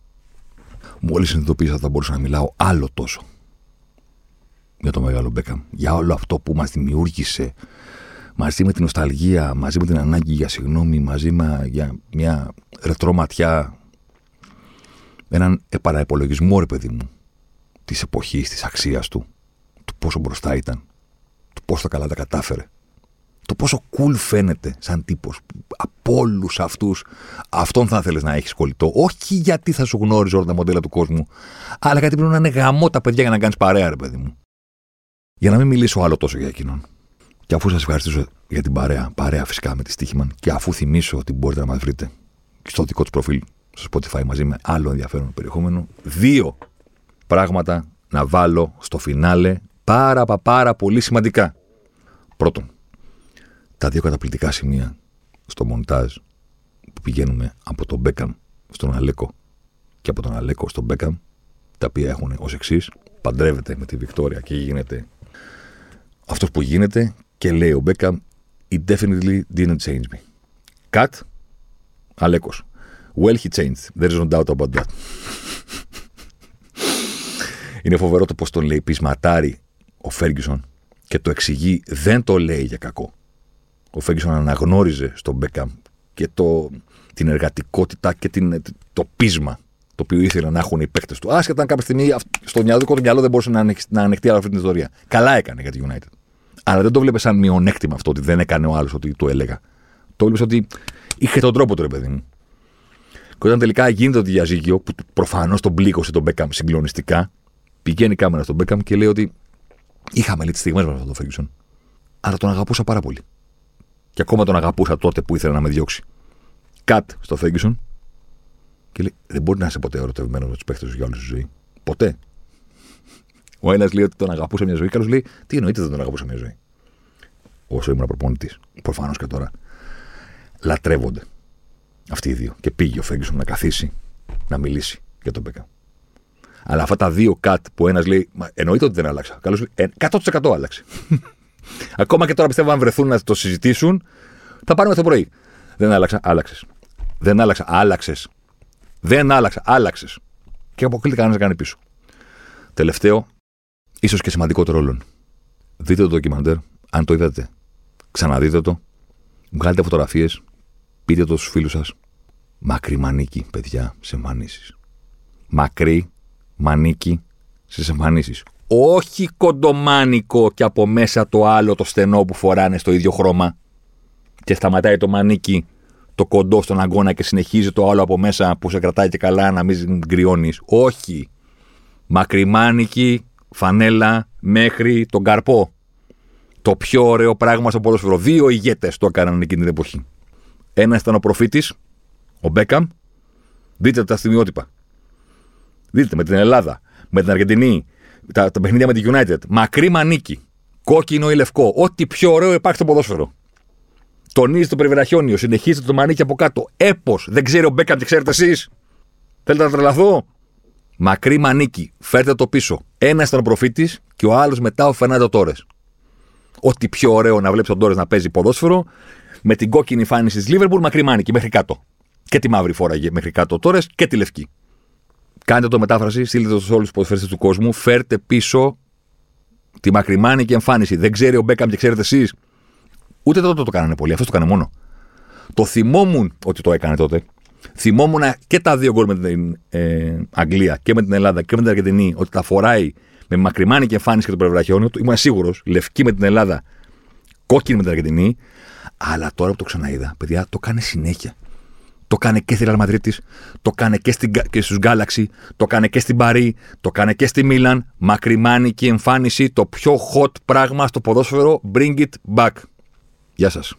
Μόλις συνειδητοποίησα ότι θα μπορούσα να μιλάω άλλο τόσο για το μεγάλο Μπέκαμ. Για όλο αυτό που μας δημιούργησε μαζί με την νοσταλγία, μαζί με την ανάγκη για συγγνώμη, μαζί με για μια ρετρό ματιά έναν επαναεπολογισμό, ρε παιδί μου, της εποχής, της αξίας του, του πόσο μπροστά ήταν, του πόσο καλά τα κατάφερε. Το πόσο cool φαίνεται σαν τύπος. Από όλους αυτούς, αυτόν θα ήθελε να έχεις κολλητό. Όχι γιατί θα σου γνώριζε όλα τα μοντέλα του κόσμου, αλλά γιατί πρέπει να είναι γαμό τα παιδιά για να κάνεις παρέα, ρε παιδί μου. Για να μην μιλήσω άλλο τόσο για εκείνον. Και αφού σας ευχαριστήσω για την παρέα, παρέα φυσικά με τη Στίχημαν, και αφού θυμίσω ότι μπορείτε να μας βρείτε στο δικό τους προφίλ στο Spotify μαζί με άλλο ενδιαφέρον περιεχόμενο. Δύο πράγματα να βάλω στο φινάλε πάρα πάρα πολύ σημαντικά. Πρώτον, τα δύο καταπληκτικά σημεία στο μοντάζ που πηγαίνουμε από τον Μπέκαμ στον Αλέκο και από τον Αλέκο στον Μπέκαμ, τα οποία έχουν ως εξής. Παντρεύεται με τη Βικτόρια και γίνεται αυτός που γίνεται και λέει ο Μπέκαμ, It definitely didn't change me. Cut, Αλέκος. Well, he changed. There is no doubt about that. Είναι φοβερό το πώς τον λέει πεισματάρι ο Φέργκισον και το εξηγεί, δεν το λέει για κακό. Ο Φέργκισον αναγνώριζε στον Μπέκαμ και το, την εργατικότητα και την, το πείσμα το οποίο ήθελαν να έχουν οι παίκτες του. Άσχετα αν κάποια στιγμή στο μυαλό του μυαλό δεν μπορούσε να, να ανοιχτεί αυτή την ιστορία. Καλά έκανε για τη United. Αλλά δεν το βλέπεις σαν μειονέκτημα αυτό ότι δεν έκανε ο άλλος ότι το έλεγα. Το βλέπεις ότι είχε τον τρόπο του, ρε παιδί μου. Και όταν τελικά γίνεται το διαζύγιο, που προφανώς τον πλήκωσε τον Μπέκαμ συγκλονιστικά, πηγαίνει η κάμερα στον Μπέκαμ και λέει ότι είχαμε λέει τι στιγμές με αυτόν τον Φέργισον. Αλλά τον αγαπούσα πάρα πολύ. Και ακόμα τον αγαπούσα τότε που ήθελε να με διώξει. Κατ στο Φέργισον. Και λέει: Δεν μπορεί να είσαι ποτέ ερωτευμένος με τους παίχτες σου για όλη σου ζωή. Ποτέ. Ο ένας λέει ότι τον αγαπούσε μια ζωή, και άλλος λέει: Τι εννοείται δεν τον αγαπούσα μια ζωή. Όσο ήμουν προπονητής. Προφανώς και τώρα. Λατρεύονται. Αυτοί οι δύο. Και πήγε ο Φέγγισον να καθίσει, να μιλήσει για τον Μπέκα. Αλλά αυτά τα δύο κατ που ένας λέει, «Μα εννοείται ότι δεν άλλαξα. Καλώς, ε, 100% άλλαξε. (laughs) Ακόμα και τώρα πιστεύω αν βρεθούν να το συζητήσουν, θα πάρουμε το πρωί. Δεν άλλαξα, άλλαξες. Δεν άλλαξα, άλλαξες. Δεν άλλαξα, άλλαξες. Και αποκλείται κανένας να κάνει πίσω. Τελευταίο, ίσως και σημαντικότερο όλων. Δείτε το ντοκιμαντέρ, αν το είδατε. Ξαναδείτε το. Βγάλετε φωτογραφίες. Πείτε το στους φίλους σας. Μακρύ μανίκι, παιδιά, σε εμφανίσεις. Μακρύ μανίκι στι εμφανίσεις. Όχι κοντομάνικο και από μέσα το άλλο το στενό που φοράνε στο ίδιο χρώμα. Και σταματάει το μανίκι το κοντό στον αγώνα και συνεχίζει το άλλο από μέσα που σε κρατάει και καλά να μην γκριώνεις. Όχι. Μακριμάνικη φανέλα μέχρι τον καρπό. Το πιο ωραίο πράγμα στο ποδόσφαιρο. Δύο ηγέτες το έκαναν εκείνη την εποχή. Ένα ήταν ο προφήτη, ο Μπέκαμ. Δείτε τα στιγμιότυπα. Δείτε με την Ελλάδα, με την Αργεντινή, τα, τα παιχνίδια με την United. Μακρύ μανίκι. Κόκκινο ή λευκό. Ό,τι πιο ωραίο υπάρχει στο ποδόσφαιρο. Τονίζει το περιβραχιόνιο, συνεχίζεται το μανίκι από κάτω. Έπω. Δεν ξέρει ο Μπέκαμ, τι ξέρετε εσείς. Θέλετε να τρελαθώ; Μακρύ μανίκι. Φέρτε το πίσω. Ένας ήταν ο προφήτης και ο άλλος μετά ο Φερνάντο Τόρες. Ό,τι πιο ωραίο να βλέπεις τον Τόρες να παίζει ποδόσφαιρο με την κόκκινη εμφάνιση της Λίβερπουλ μακρύ μανίκι μέχρι κάτω. Και τη μαύρη φόραγε μέχρι κάτω Τόρε και τη λευκή. Κάντε το μετάφραση, στείλτε το σε όλους τους ποδοσφαίρε του κόσμου. Φέρτε πίσω τη μακριμάνικη εμφάνιση. Δεν ξέρει ο Μπέκαμ και ξέρετε εσείς. Ούτε τότε το κάνανε πολύ. Αυτός το έκανε μόνο. Το θυμόμουν ότι το έκανε τότε. Θυμόμουν και τα δύο γκολ με την ε, Αγγλία και με την Ελλάδα και με την Αργεντινή ότι τα φοράει με μακριμάνικη εμφάνιση και το πρεβραχιόνιο του. Ήμουν σίγουρος. Λευκή με την Ελλάδα, κόκκινη με την Αργεντινή. Αλλά τώρα που το ξαναείδα, παιδιά, το κάνει συνέχεια. Το κάνει και στη Real Madrid το κάνει και, στην, και στους Galaxy, το κάνει και στην Παρή, το κάνει και στη Μίλαν. Μακριμάνικη εμφάνιση, το πιο hot πράγμα στο ποδόσφαιρο. Bring it back. Γεια σας.